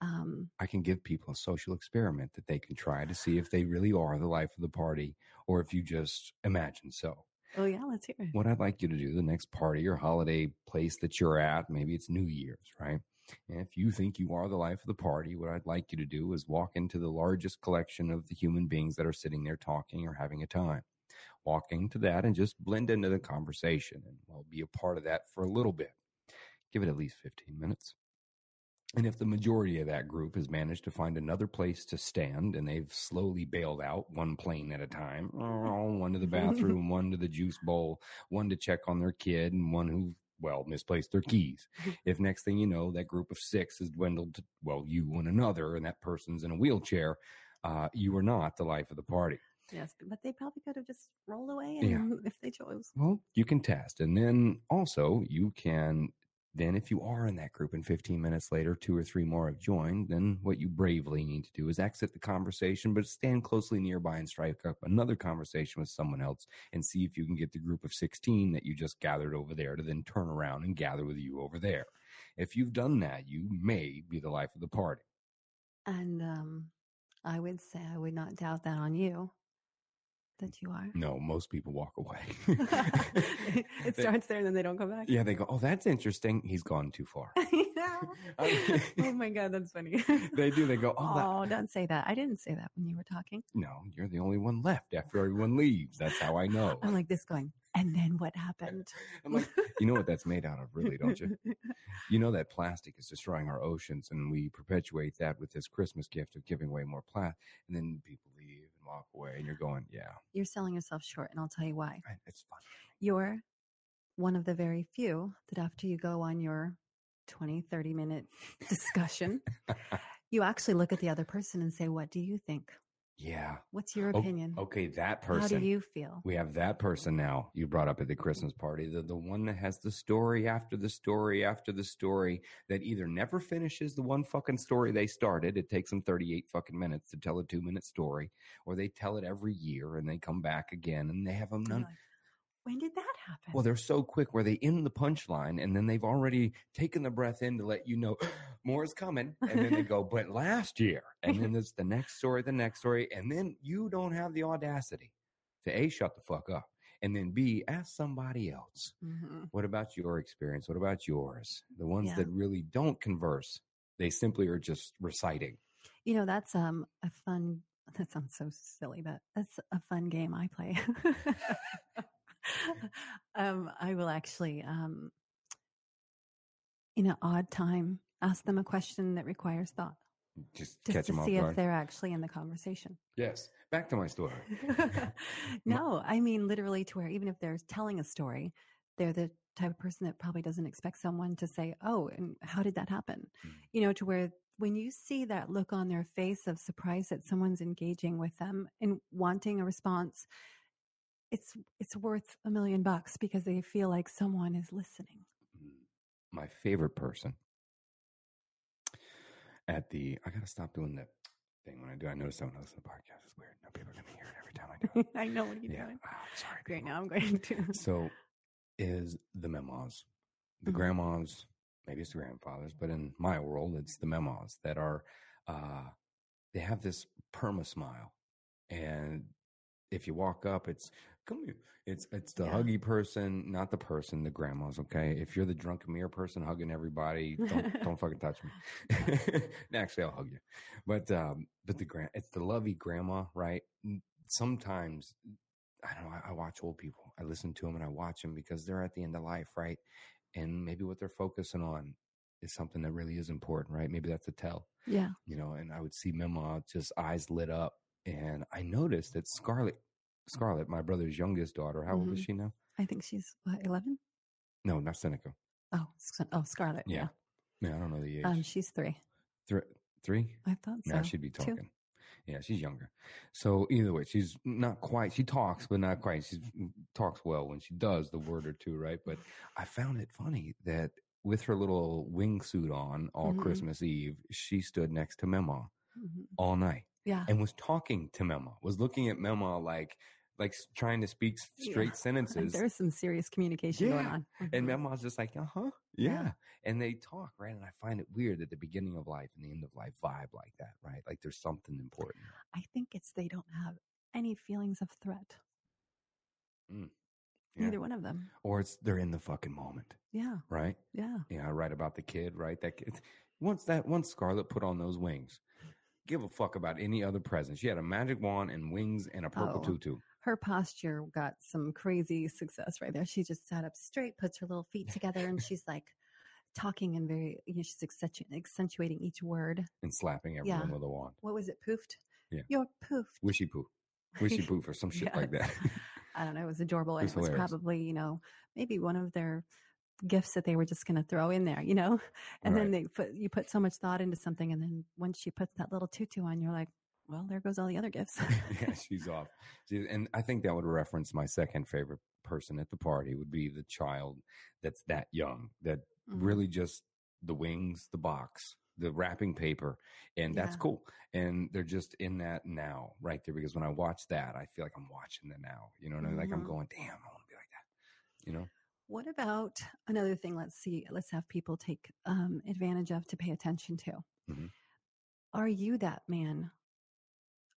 um, I can give people a social experiment that they can try to see if they really are the life of the party or if you just imagine so. oh yeah, let's hear it. What I'd like you to do, the next party or holiday place that you're at, maybe it's New Year's, right? And if you think you are the life of the party, what I'd like you to do is walk into the largest collection of the human beings that are sitting there talking or having a time. Walk into that and just blend into the conversation and well, be a part of that for a little bit. Give it at least 15 minutes. And if the majority of that group has managed to find another place to stand and they've slowly bailed out one plane at a time, oh, one to the bathroom, one to the juice bowl, one to check on their kid, and one who, well, misplaced their keys. If next thing you know, that group of six has dwindled to, well, you and another, and that person's in a wheelchair, uh, you are not the life of the party. Yes, but they probably could have just rolled away and, if they chose. Well, you can test. And then also you can then if you are in that group and 15 minutes later two or three more have joined, then what you bravely need to do is exit the conversation, but stand closely nearby and strike up another conversation with someone else and see if you can get the group of 16 that you just gathered over there to then turn around and gather with you over there. If you've done that, you may be the life of the party. And um, I would say I would not doubt that on you that you are. No, most people walk away. it starts there and then they don't come back. yeah, they go, "Oh, that's interesting. He's gone too far." oh my god, that's funny. they do. They go, "Oh, that, Oh, don't say that. I didn't say that when you were talking. No, you're the only one left after everyone leaves. That's how I know. I'm like this going, and then what happened? I'm like, you know what that's made out of, really, don't you? You know that plastic is destroying our oceans, and we perpetuate that with this Christmas gift of giving away more plastic. And then people walk away, and you're going, yeah, You're selling yourself short, and I'll tell you why. I- it's fun. You're one of the very few that after you go on your 20, 30 minute discussion, you actually look at the other person and say, What do you think? Yeah. What's your opinion? Okay, that person. How do you feel? we have that person now you brought up at the Christmas party, the, the one that has the story after the story after the story that either never finishes the one fucking story they started. It takes them 38 fucking minutes to tell a two minute story, or they tell it every year and they come back again and they have them none. When did that happen? Well, they're so quick where they end the punchline and then they've already taken the breath in to let you know more is coming. And then they go, but last year. And then it's the next story, the next story. And then you don't have the audacity to A, shut the fuck up. And then B, ask somebody else. Mhm. What about your experience? What about yours? The ones Yeah. that really don't converse, they simply are just reciting. You know, that's um a fun that sounds so silly, but that's a fun game I play. um, I will actually um in an odd time ask them a question that requires thought. Just, Just catch to them off see if they're actually in the conversation. Yes. Back to my story. no, I mean literally to where even if they're telling a story, they're the type of person that probably doesn't expect someone to say, "Oh, and how did that happen?" Hmm. You know, to where when you see that look on their face of surprise that someone's engaging with them and wanting a response, it's it's worth a million bucks because they feel like someone is listening. my favorite person at the I gotta stop doing that thing when I do. I notice someone else in the podcast. It's weird. No people are gonna hear it every time I do it. I know what are you yeah. doing. Ah, sorry. Great. people. Now I'm going to. So is the memoirs. The Mhm. grandmas, maybe it's the grandfathers, but in my world it's the memoirs that are uh they have this perma smile. And if you walk up, it's come here. It's it's the Yeah. huggy person, not the person, the grandmas, okay? If you're the drunken mirror person hugging everybody, don't don't fucking touch me. Actually, I'll hug you. But um, but the grand, it's the lovey grandma, right? Sometimes I don't know. I, I watch old people. I listen to them and I watch them because they're at the end of life, right? And maybe what they're focusing on is something that really is important, right? Maybe that's a tell, Yeah. you know. And I would see Mema just eyes lit up, and I noticed that Scarlett, Scarlett, my brother's youngest daughter, how old is Mhm. she now? I think she's what, 11? No, not Seneca. Oh, oh, Scarlett. Yeah. Yeah, I don't know the age. Um, she's three. Three, three? I thought so. Now she'd be Two. talking. Yeah, she's younger. So either way, she's not quite. She talks, but not quite. She talks well when she does the word or two, right? But I found it funny that with her little wingsuit on all Mhm. Christmas Eve, she stood next to Mema Mhm. all night Yeah. and was talking to Mema. Was looking at Mema like like trying to speak straight Yeah. sentences. There's some serious communication going on. And Mhm. Mema's just like, uh huh, yeah. Yeah. And they talk, right? And I find it weird that the beginning of life and the end of life vibe like that, right? Like there's something important. I think it's they don't have any feelings of threat. Yeah. Neither one of them. Or it's they're in the fucking moment, Yeah. right? Yeah. Yeah, I write about the kid, right? That kid. Once that once Scarlett put on those wings, give a fuck about any other present. She had a magic wand and wings and a purple Oh. tutu. Her posture got some crazy success right there. She just sat up straight, puts her little feet together, and she's like talking and very, you know, she's accentuating each word. and slapping everyone Yeah. with a wand. What was it? Poofed? Yeah. You're poofed. Wishy poof. Wishy poof or some shit Yeah. like that. I don't know. It was adorable. It And was it was probably, you know, maybe one of their gifts that they were just going to throw in there, you know? And then they put, you put so much thought into something. And then once she puts that little tutu on, you're like, well, there goes all the other gifts. yeah, she's off. She, and I think that would reference my second favorite person at the party would be the child that's that young, that Mhm. really just the wings, the box, the wrapping paper, and that's Yeah. cool. And they're just in that now, right there. Because when I watch that, I feel like I'm watching the now. You know, what I mean? like I'm Mhm. going, damn, I want to be like that. You know, What about another thing? Let's see. Let's have people take um, advantage of to pay attention to. Mhm. Are you that man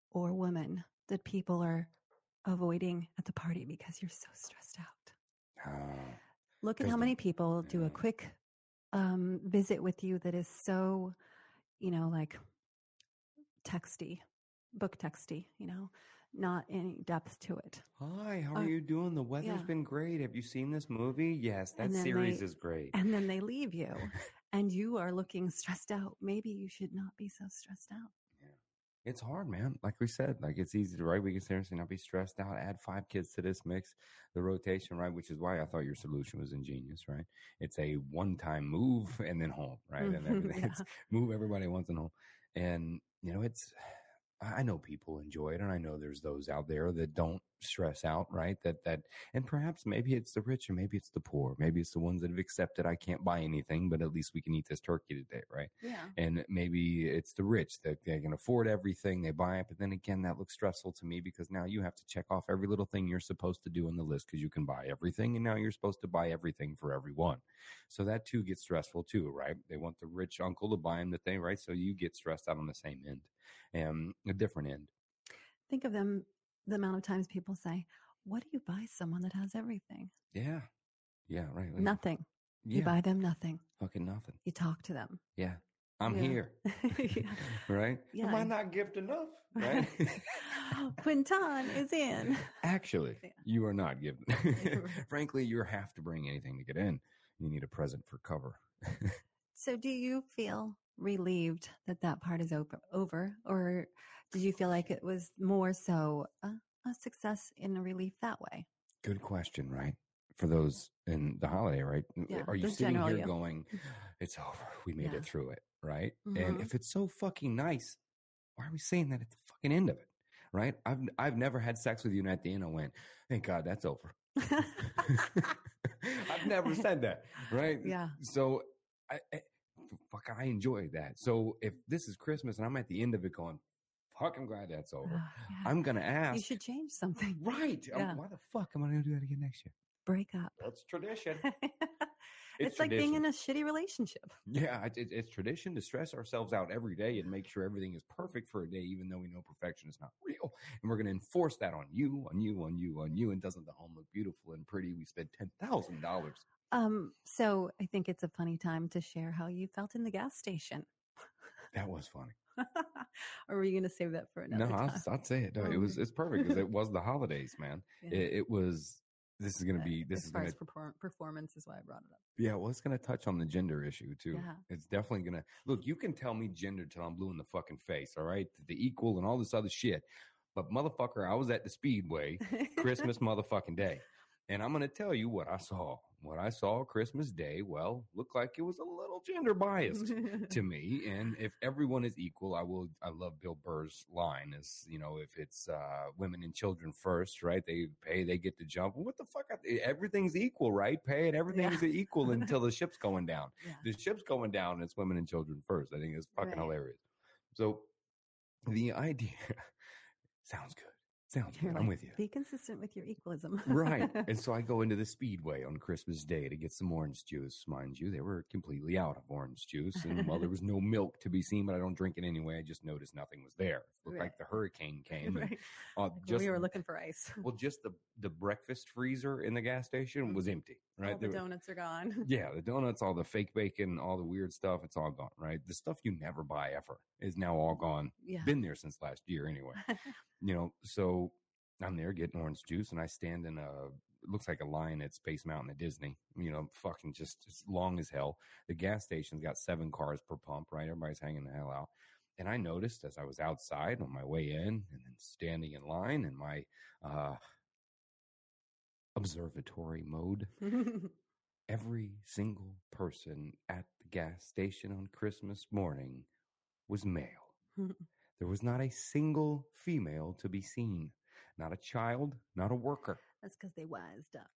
or woman that people are avoiding at the party because you're so stressed out? Ah, Look at how many people do a quick um, visit with you that is so, you know, like texty, book texty, you know, not any depth to it. hi, how Uh, are you doing? The weather's yeah. been great. Have you seen this movie? Yes, that series they- is great. And then they leave you and you are looking stressed out. Maybe you should not be so stressed out. Yeah. It's hard, man. Like we said, like it's easy to right. We can seriously not be stressed out. Add five kids to this mix, the rotation, right? Which is why I thought your solution was ingenious, right? It's a one-time move and then home, right? And then Yeah. it's move everybody once and home. And you know, it's I know people enjoy it, and I know there's those out there that don't stress out, right? That that, and perhaps maybe it's the rich, or maybe it's the poor, maybe it's the ones that have accepted I can't buy anything, but at least we can eat this turkey today, right? Yeah. and maybe it's the rich that they can afford everything they buy it but then again that looks stressful to me because now you have to check off every little thing you're supposed to do on the list because you can buy everything and now you're supposed to buy everything for everyone so that too gets stressful too right they want the rich uncle to buy them the thing right so you get stressed out on the same end and a different end Think of them, the amount of times people say, What do you buy someone that has everything? yeah yeah right like, Nothing. You buy them nothing. fucking nothing You talk to them. yeah i'm Yeah. here Yeah. right Yeah. am i not gift enough right Quinton is in. Actually, Yeah. you are not given. Frankly, you have to bring anything to get in. You need a present for cover. So, do you feel relieved that that part is over, over or did you feel like it was more so a, a success in a relief that way? Good question, right? For those in the holiday, right? Yeah, are you sitting here you. going, "It's over. We made Yeah. it through it," right? And Mhm. if it's so fucking nice, why are we saying that at the fucking end of it? Right? I've I've never had sex with you, and at the end, I went, "Thank God that's over." I've never said that, right? yeah. So I fuck, I enjoy that. So if this is Christmas and I'm at the end of it going, fuck, I'm glad that's over. Yeah. I'm gonna ask. You should change something. right? Um, Yeah. why the fuck am I gonna do that again next year? Break up. That's tradition. it's like being in a shitty relationship. yeah, it, it- it's tradition to stress ourselves out every day and make sure everything is perfect for a day, even though we know perfection is not real. And we're going to enforce that on you, on you, on you, on you. And doesn't the home look beautiful and pretty? We spent ten thousand dollars. Um, so I think it's a funny time to share how you felt in the gas station. That was funny. or were you going to save that for another no, time? I'll, I'll say it. No, it was it's perfect because it was the holidays, man. Yeah. It, it was. This is going to be. This as is far going as to. perform- performance is why I brought it up. Yeah, well, it's going to touch on the gender issue too. Yeah. It's definitely going to look. You can tell me gender till I'm blue in the fucking face. All right, the equal and all this other shit. But motherfucker, I was at the Speedway Christmas motherfucking day, and I'm going to tell you what I saw. What I saw Christmas Day, well, looked like it was a little gender biased. to me. And if everyone is equal, I will. I love Bill Burr's line is, you know, if it's uh, women and children first, right? They pay, they get to jump. What the fuck? Everything's equal, right? Pay it. Everything's equal until the ship's going down. Yeah. The ship's going down. And it's women and children first. I think it's fucking Right. hilarious. So the idea sounds good. Sounds good. You're I'm with you. Be consistent with your equalism. right. And so I go into the Speedway on Christmas Day to get some orange juice. Mind you, they were completely out of orange juice. And well, there was no milk to be seen, but I don't drink it anyway. I just noticed nothing was there. It looked Right. like the hurricane came. And, uh, Like, just, we were looking for ice. well, just the, the breakfast freezer in the gas station was empty, right? All the donuts are gone. yeah, the donuts, all the fake bacon, all the weird stuff, it's all gone, right? The stuff you never buy ever is now all gone Yeah. been there since last year anyway. you know, so I'm there getting orange juice and I stand in a it looks like a line at Space Mountain at Disney. You know, fucking just it's long as hell. The gas station's got seven cars per pump, right? Everybody's hanging the hell out. And I noticed as I was outside on my way in and then standing in line in my uh observatory mode, every single person at the gas station on Christmas morning was male. There was not a single female to be seen, not a child, not a worker. That's because they wised up.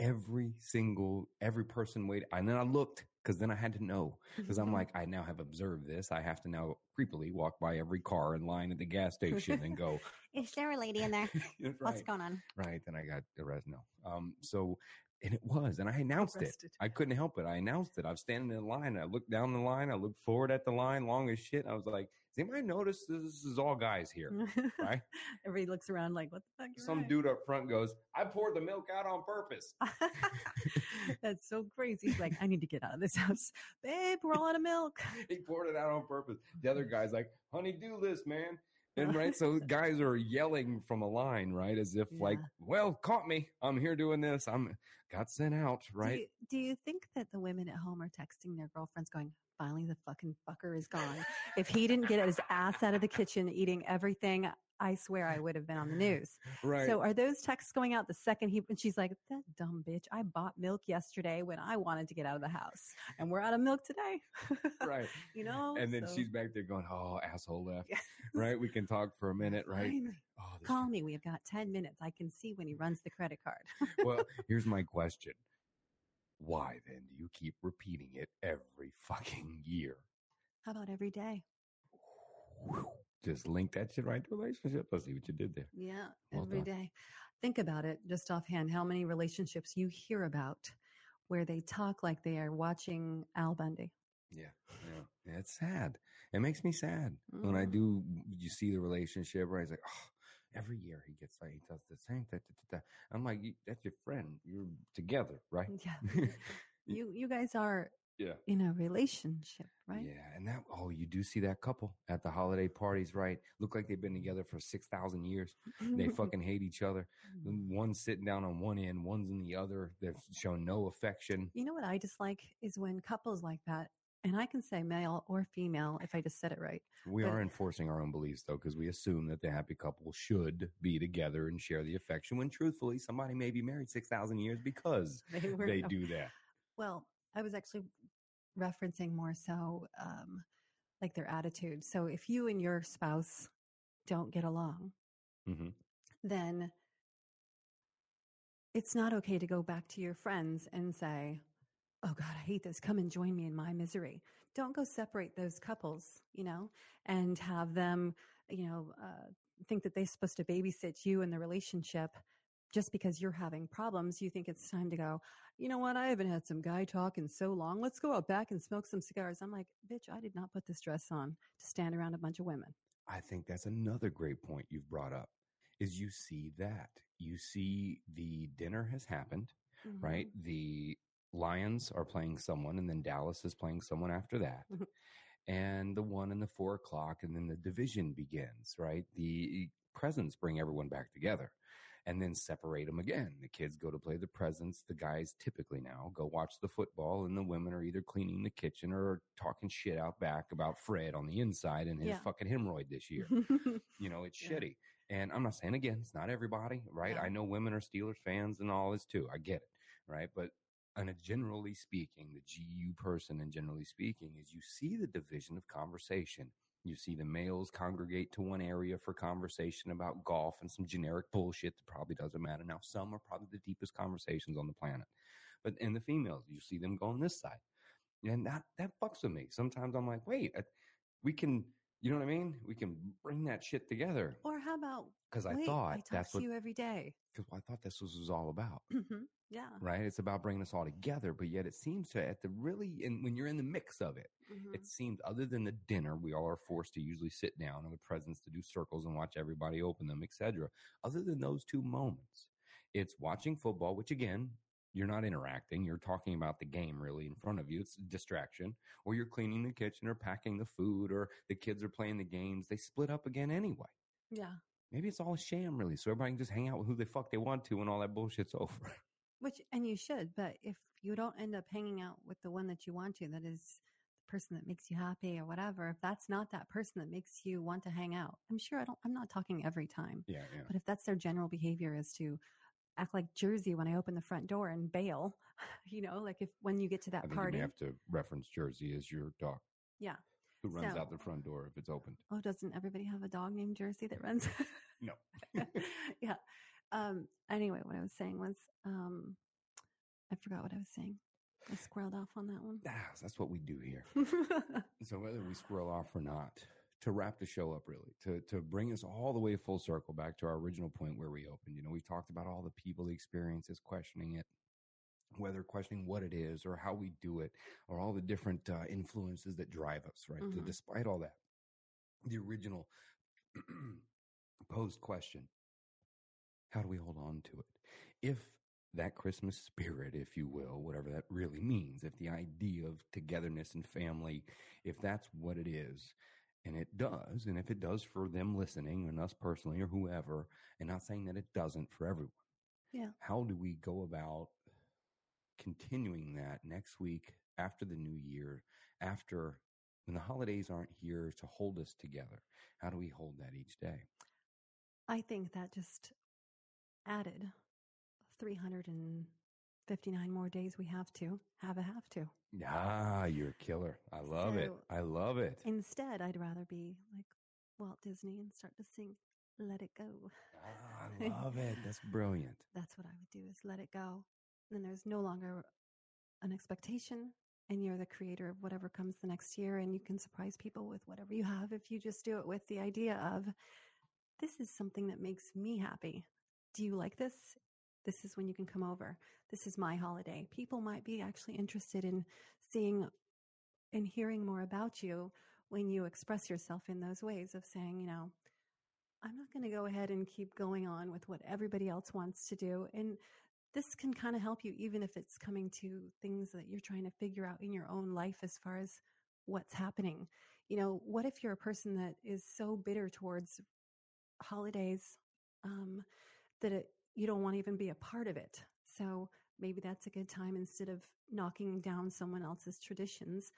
Every single, every person waited. And then I looked because then I had to know because I'm like, I now have observed this. I have to now creepily walk by every car in line at the gas station and go, Is there a lady in there? What's going on? right. Then I got arrested. No. Um, so, and it was, and I announced Arrested. it. I couldn't help it. I announced it. I was standing in line. I looked down the line. I looked forward at the line, long as shit. I was like, "Does anybody notice this this is all guys here?" Right? Everybody looks around like, what the fuck? Some right. dude up front goes, "I poured the milk out on purpose." That's so crazy. He's like, I need to get out of this house. Babe, we're all out of milk. he poured it out on purpose. The other guy's like, "Honey, do this, man." And right, so guys are yelling from a line, right, as if like, "Well, caught me. I'm here doing this." I'm got sent out, right? Do you, do you think that the women at home are texting their girlfriends going, finally the fucking fucker is gone? if he didn't get his ass out of the kitchen eating everything, I swear I would have been on the news. right. So are those texts going out the second he, and she's like, that dumb bitch, I bought milk yesterday when I wanted to get out of the house and we're out of milk today. right. you know? And then so- she's back there going, "Oh, asshole left." Yeah. Right? We can talk for a minute, right? Finally, Oh, Call me. We've got 10 minutes. I can see when he runs the credit card. well, here's my question: Why then do you keep repeating it every fucking year? How about every day? Whew. Just link that shit right to relationship. Let's see what you did there. Yeah, Well every done. day. Think about it just offhand. How many relationships you hear about where they talk like they are watching Al Bundy? Yeah, yeah, yeah. It's sad. It makes me sad when I Mm. do. You see the relationship, right? It's like, oh, every year he gets like he does the same. Da, da, da, da. I'm like, that's your friend. You're together, right? Yeah. You you guys are yeah. in a relationship, right? Yeah, and that oh, you do see that couple at the holiday parties, right? Look like they've been mm-hmm. together for six thousand years. They fucking hate each other. Mm-hmm. One's sitting down on one end, one's in the other. They've shown no affection. You know what I dislike is when couples like that, and I can say male or female if I just said it right. We But- are enforcing our own beliefs though, because we assume that the happy couple should be together and share the affection. When truthfully, somebody may be married six thousand years because They were they do that. Well, I was actually referencing more so um, like their attitude. So if you and your spouse don't get along, hmm then it's not okay to go back to your friends and say, Oh God, I hate this. Come and join me in my misery. Don't go separate those couples, you know, and have them, you know, uh, think that they're supposed to babysit you in the relationship just because you're having problems. You think it's time to go, you know what? I haven't had some guy talk in so long. Let's go out back and smoke some cigars. I'm like, bitch, I did not put this dress on to stand around a bunch of women. I think that's another great point you've brought up. Is you see that you see the dinner has happened. Mm-hmm. right? The Lions are playing someone, and then Dallas is playing someone after that. Mhm. and the one and the four o'clock, and then the division begins, right? The presents bring everyone back together and then separate them again. The kids go to play the presents. The guys typically now go watch the football, and the women are either cleaning the kitchen or talking shit out back about Fred on the inside and his Yeah. fucking hemorrhoid this year. You know, it's Yeah. shitty. And I'm not saying again, it's not everybody, right? Yeah. I know women are Steelers fans and all this too. I get it, right? But on a generally speaking, the GU person and generally speaking is you see the division of conversation. You see the males congregate to one area for conversation about golf and some generic bullshit that probably doesn't matter. Now, some are probably the deepest conversations on the planet. But in the females, you see them go on this side. And that, that fucks with me. Sometimes I'm like, wait, we can, you know what I mean? We can bring that shit together. or how about, Because I thought I talk that's to what, you every day. because I thought this was, was all about Mhm. yeah. right? It's about bringing us all together, but yet it seems to at the really, and when you're in the mix of it, Mhm. it seems other than the dinner, we all are forced to usually sit down and the presents to do circles and watch everybody open them, etc. Other than those two moments, it's watching football, which again, you're not interacting. You're talking about the game really in front of you. It's a distraction. Or you're cleaning the kitchen or packing the food or the kids are playing the games. They split up again anyway. yeah. Maybe it's all a sham really. So everybody can just hang out with who the fuck they want to when all that bullshit's over. Which, and you should, but if you don't end up hanging out with the one that you want to, that is the person that makes you happy or whatever, if that's not that person that makes you want to hang out, I'm sure I don't, I'm not talking every time, yeah, yeah. but if that's their general behavior is to act like Jersey when I open the front door and bail, you know, like if when you get to that think party, you have to reference Jersey as your dog yeah. who runs So- out the front door if it's opened. Oh, doesn't everybody have a dog named Jersey that runs? No. yeah. Um, anyway, what I was saying was, um, I forgot what I was saying. I squirreled off on that one. Ah, that's what we do here. So whether we squirrel off or not, to wrap the show up really, to to bring us all the way full circle back to our original point where we opened. You know, we talked about all the people, the experiences, questioning it, whether questioning what it is or how we do it, or all the different uh, influences that drive us. Right. So Mhm. despite all that, the original posed question: How do we hold on to it? If that Christmas spirit, if you will, whatever that really means, if the idea of togetherness and family, if that's what it is, and it does, and if it does for them listening and us personally or whoever, and not saying that it doesn't for everyone. Yeah. How do we go about continuing that next week after the new year, after when the holidays aren't here to hold us together? How do we hold that each day? I think that just added 359 more days we have to have a have to. Ah, you're a killer. I love so it. I love it. Instead, I'd rather be like Walt Disney and start to sing Let It Go. Ah, I love it. That's brilliant. That's what I would do is let it go. Then there's no longer an expectation and you're the creator of whatever comes the next year and you can surprise people with whatever you have if you just do it with the idea of this is something that makes me happy. Do you like this? This is when you can come over. This is my holiday. People might be actually interested in seeing and hearing more about you when you express yourself in those ways of saying, you know, I'm not going to go ahead and keep going on with what everybody else wants to do. And this can kind of help you, even if it's coming to things that you're trying to figure out in your own life as far as what's happening. You know, what if you're a person that is so bitter towards holidays um, that it, you don't want to even be a part of it. So maybe that's a good time instead of knocking down someone else's traditions,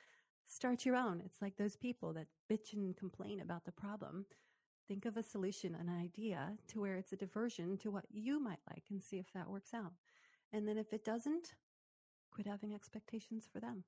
start your own. It's like those people that bitch and complain about the problem. Think of a solution, an idea to where it's a diversion to what you might like and see if that works out. And then if it doesn't, quit having expectations for them.